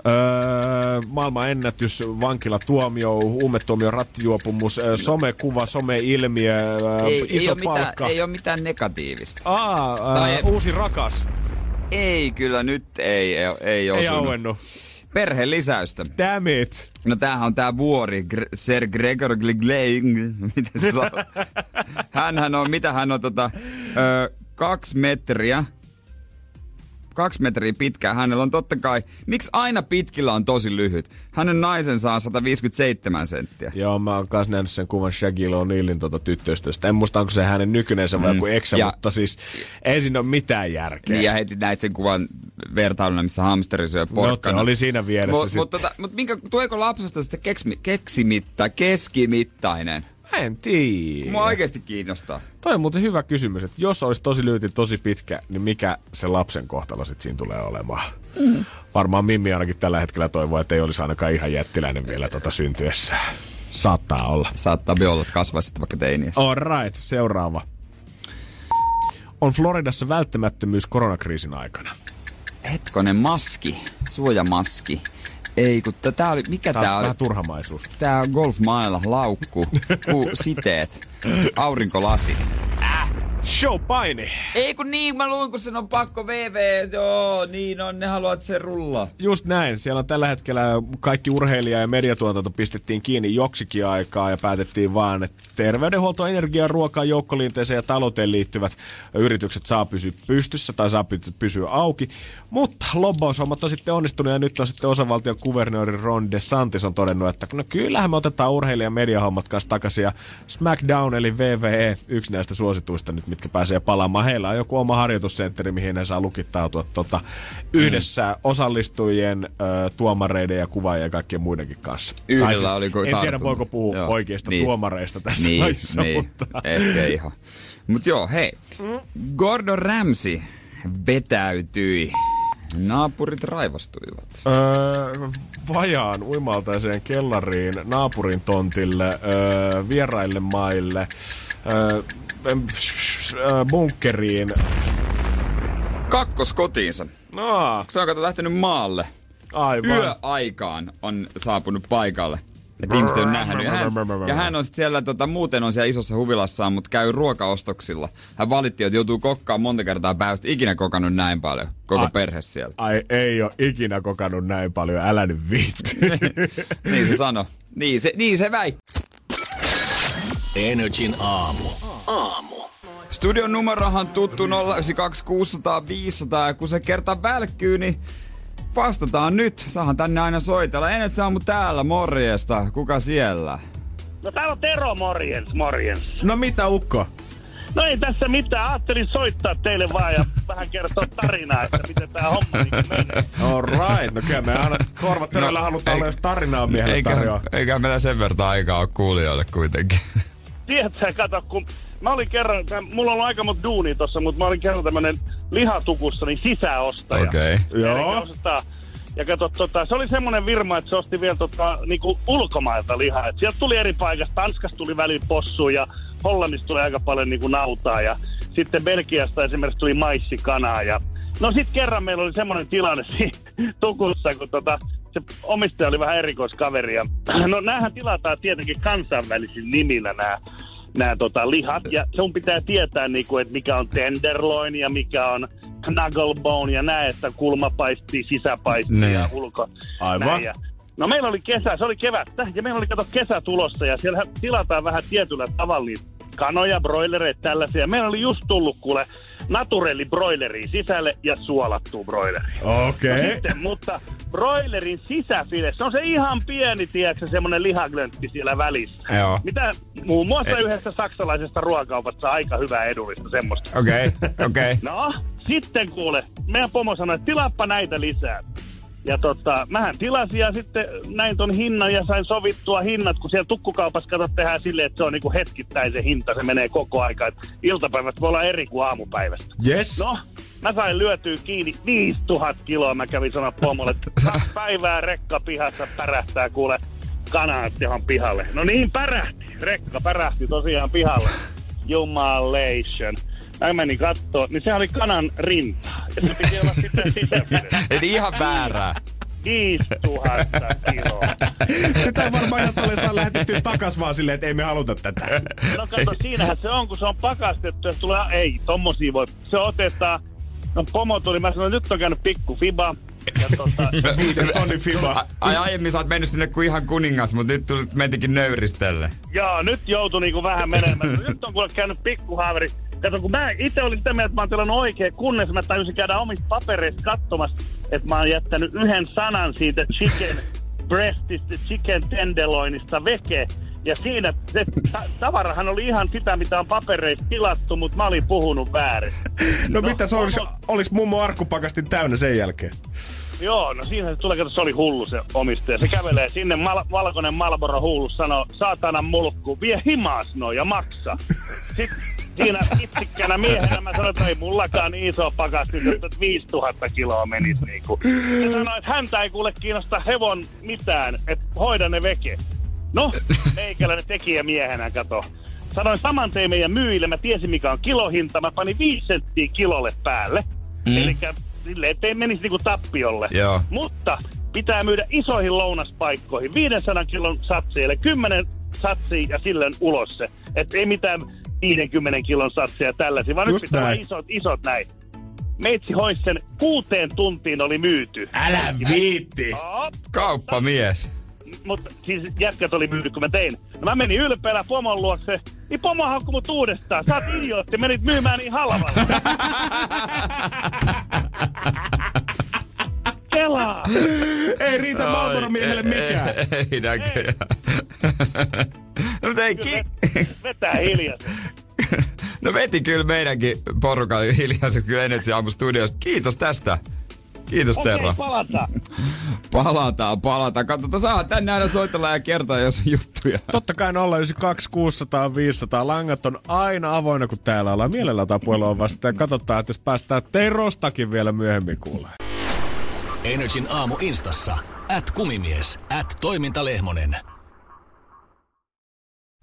Öö, maailman ennätys, vankilatuomio, huumetuomio, rattijuopumus, öö, somekuva, someilmiö, öö, Ei, iso ei, ole mitään, palkka. ei ole mitään negatiivista. Aa, öö, Tai- uusi rakas. Ei kyllä, nyt ei, ei, ei Ei osunut. auennut. Perheen lisäystä. Damn it. No tämähän on tää vuori, Gre- Sir Gregor Glegling. Miten se saa? Hänhän on, mitä hän on tota, ö, kaksi metriä. Kaksi metriä pitkää. Hänellä on totta kai, miksi aina pitkillä on tosi lyhyt? Hänen naisensa on 157 senttiä. Joo, mä oon kanssa nähnyt sen kuvan Shaquille O'Nealin tuota tyttöystävästä. En muista, onko se hänen nykyneensä vai joku eksä, Mm. Ja- mutta siis ei siinä ole mitään järkeä. Niin ja heti näit sen kuvan vertailuna, missä hamsteri syö porkkana. No, oli siinä vieressä Mut, sit. mut, tota, mut minkä, tuleeko lapsesta sitten keksimi, keksimitta, keskimittainen? Mä en tiedä. Mua oikeasti kiinnostaa. Toi on muuten hyvä kysymys, että jos olisi tosi lyyti, tosi pitkä, niin mikä se lapsen kohtalo sitten siinä tulee olemaan? Mm. Varmaan Mimmi ainakin tällä hetkellä toivoo, että ei olisi ainakaan ihan jättiläinen vielä tota syntyessä. Saattaa olla. Saattaa olla, että kasvaisi sitten vaikka teiniässä. All right, seuraava. On Floridassa välttämättömyys koronakriisin aikana. Hetkonen, maski. Suojamaski. Ei, kun tää- oli, mikä Tää on tää oli? vähän turhamaisuus. Tää on golfmailla, laukku, ku, siteet, aurinkolasit. Show paini! Ei kun niin, mä luin, kun sen on pakko VV, joo, niin on, ne haluaa, että se rullaa. Just näin. Siellä on tällä hetkellä kaikki urheilija- ja mediatuotanto pistettiin kiinni joksikin aikaa ja päätettiin vaan, että terveydenhuolto, energia, ruokaa, joukkoliinteeseen ja talouteen liittyvät yritykset saa pysyä pystyssä tai saa py- pysyä auki. Mutta lobbaushommat on sitten onnistunut ja nyt on sitten osavaltion kuvernööri Ron DeSantis on todennut, että no kyllähän me otetaan urheilija- ja mediahommat kanssa takaisin ja SmackDown eli VVE, yksi näistä suosituista nyt, mitkä pääsee palaamaan. Heillä on joku oma harjoitussentteri, mihin ne saa lukittautua tota, yhdessä osallistujien, ö, tuomareiden ja kuvaajien ja kaikkien muidenkin kanssa. Yhdellä Tai siis, oliko En tiedä, tartunut. voiko puhua Joo. oikeista Niin. tuomareista tässä Niin, lajissa, niin. mutta... Ehkä ihan. Mut joo, hei. Gordon Ramsay vetäytyi. Naapurit raivostuivat. Öö, vajaan uimaltaiseen kellariin, naapurin tontille, öö, vieraille maille, öö, öö, bunkkeriin. Kakkos kotiinsa. No, Se on kato lähtenyt maalle. aivan. Yöaikaan on saapunut paikalle. Et ihmiset ole nähnyt. Ja hän, ja hän on sit siellä, tota, muuten on siellä isossa huvilassaan, mutta käy ruokaostoksilla. Hän valitti, että joutuu kokkaan monta kertaa päivästä. Ikinä kokannut näin paljon. Koko Ai. perhe siellä. Ai ei ole ikinä kokannut näin paljon, älä nyt viitti. Niin se sano. Niin se, niin se väitti. Energin aamu. Aamu. Studion numerohan tuttu 092 600 500 ja kun se kerta välkkyy, niin vastataan nyt. Saahan tänne aina soitella. En et saamu täällä, morjesta. Kuka siellä? No täällä on Tero, morjens, morjens. no mitä Ukko? No ei tässä mitään, ajattelin soittaa teille vaan ja vähän kertoa tarinaa, että miten tää homma niin menee. All right, no kyllä me aina korvat no, halutaan olla, jos tarinaa miehelle tarjoaa. eikä meillä sen verran aikaa ole kuulijoille kuitenkin. Tiedätkö, kato, kun mä olin kerran, tää- mulla on aika monta duunia tossa, mutta mä olin kerran tämmönen lihatukussa, niin sisäostaja. Okei. Joo. Eli ostaa- Ja kato, tota, se oli semmonen firma, että se osti vielä tota, niinku ulkomailta lihaa. Et sieltä tuli eri paikasta. Tanskasta tuli välillä possua ja Hollannista tuli aika paljon niinku nautaa. Ja sitten Belgiasta esimerkiksi tuli maissikanaa. Ja... No sit kerran meillä oli semmonen tilanne siinä tukussa, kun tota, se omistaja oli vähän erikoiskaveri. Ja, no näähän tilataan tietenkin kansainvälisillä nimillä nämä nämä tota, lihat. Ja sun pitää tietää, niinku, että mikä on tenderloin ja mikä on knucklebone ja näin, että kulmapaisti, sisäpaisti Ne. ja ulko. Aivan. Näin. Ja, no meillä oli kesä, se oli kevättä ja meillä oli kato kesä tulossa ja siellä tilataan vähän tietyllä tavalla niitä kanoja, broilereita, tällaisia. Meillä oli just tullut kuule naturelli broileri sisälle ja suolattu broileri. Okei. Okay. Sitten, mutta broilerin sisäfile, se on se ihan pieni, tiedätkö, semmoinen lihaglöntti siellä välissä. Joo. Mitä muun muassa yhdessä saksalaisesta ruokakaupasta aika hyvää edullista semmoista. Okei, okay. okei. Okay. No, sitten kuule, meidän pomo sanoi, että tilaappa näitä lisää. Ja tota, mähän tilasin ja sitten näin ton hinnan ja sain sovittua hinnat, kun siellä tukkukaupassa katsot tehdään silleen, että se on niinku hetkittäin se hinta, se menee koko aika. Et iltapäivät voi olla eri kuin aamupäivästä. Yes. No, mä sain lyötyä kiinni 5000 kiloa. Mä kävin sanoa pomolle, että kaksi päivää rekka pihassa pärähtää kuule kanaat johon pihalle. No niin pärähti. Rekka pärähti tosiaan pihalle. Jumalation. Mä menin kattoo, niin se oli kanan rinta. Ja se piti olla sitten sisäpiirissä. Eli ihan väärää. 5000 kiloa. Sitä varmaan tälle saa lähetettyä takas vaan silleen, että ei me haluta tätä. No kato, siinähän se on, kun se on pakastettu, ja tulee, ei, tommosia voi. Se otetaan, no pomo tuli, mä sanoin, nyt on käynyt pikku fiba. Ja tota, Viiden fiba. Ai aiemmin sä oot mennyt sinne kuin ihan kuningas, mutta nyt tulit, mentikin nöyristelle. joo, nyt joutui niinku vähän menemään. Nyt on kuule käynyt pikku haaveri. Kato, kun mä itse olin sitä mieltä, että mä oon tilannut oikein, kunnes mä tajusin käydä omista papereista katsomassa, että mä oon jättänyt yhden sanan siitä chicken breastista, chicken tenderloinista veke. Ja siinä se ta- tavarahan oli ihan sitä, mitä on papereista tilattu, mutta mä olin puhunut väärin. No, no mitä se olisi, olis mummo arkkupakastin täynnä sen jälkeen? Joo, no siinä se tulee, kato, se oli hullu se omistaja. Se kävelee sinne, mal- valkoinen Malboro hullu sanoo, saatana mulkku, vie himas no ja maksa. Sitten siinä itsikänä miehenä mä sanoin, että ei mullakaan niin iso pakastin, että 5000 kiloa menisi niinku. Se sanoi, että häntä ei kuule kiinnosta hevon mitään, että hoida ne veke. No, meikäläinen tekijä miehenä, kato. Sanoin saman tein meidän myyjille, mä tiesin mikä on kilohinta, mä panin 5 senttiä kilolle päälle. Mm. Eli silleen, ettei menisi niinku tappiolle. Joo. Mutta pitää myydä isoihin lounaspaikkoihin, 500 kilon satsi, eli 10 satsia ja silleen ulos se. Että ei mitään 50 kilon satsia tällaisia, vaan Just nyt pitää olla näin. isot, isot näin. Meitsi hois sen kuuteen tuntiin oli myyty. Älä viitti! Kauppamies. mutta siis jätkät oli myynyt, kun mä tein. No mä menin ylpeänä pomon luokse, niin pomo haukkui mut uudestaan. Sä oot idiootti, menit myymään niin halvalla. Kelaa! Ei riitä Marlboro miehelle mikään. Ei, ei näköjään. No, mutta ei ki... Vetää hiljaisesti. No veti kyllä meidänkin porukan hiljaisen kyllä Energy Aamu Studios. Kiitos tästä. Kiitos Okei, Terra. palataan. Palataan, palataan. Katsotaan, saa tänne aina soitella ja kertoa, jos on juttuja. Totta kai 092 600 500. Langat on aina avoinna, kun täällä ollaan. Mielellä otetaan puhelua vasta ja katsotaan, että jos päästään Terostakin vielä myöhemmin kuulee. Energin aamu instassa. At kumimies. At toimintalehmonen.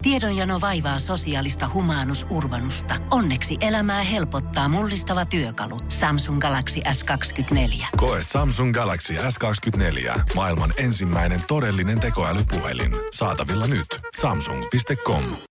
Tiedonjano vaivaa sosiaalista humanus urbanusta. Onneksi elämää helpottaa mullistava työkalu. Samsung Galaxy S24. Koe Samsung Galaxy S24. Maailman ensimmäinen todellinen tekoälypuhelin. Saatavilla nyt. Samsung.com.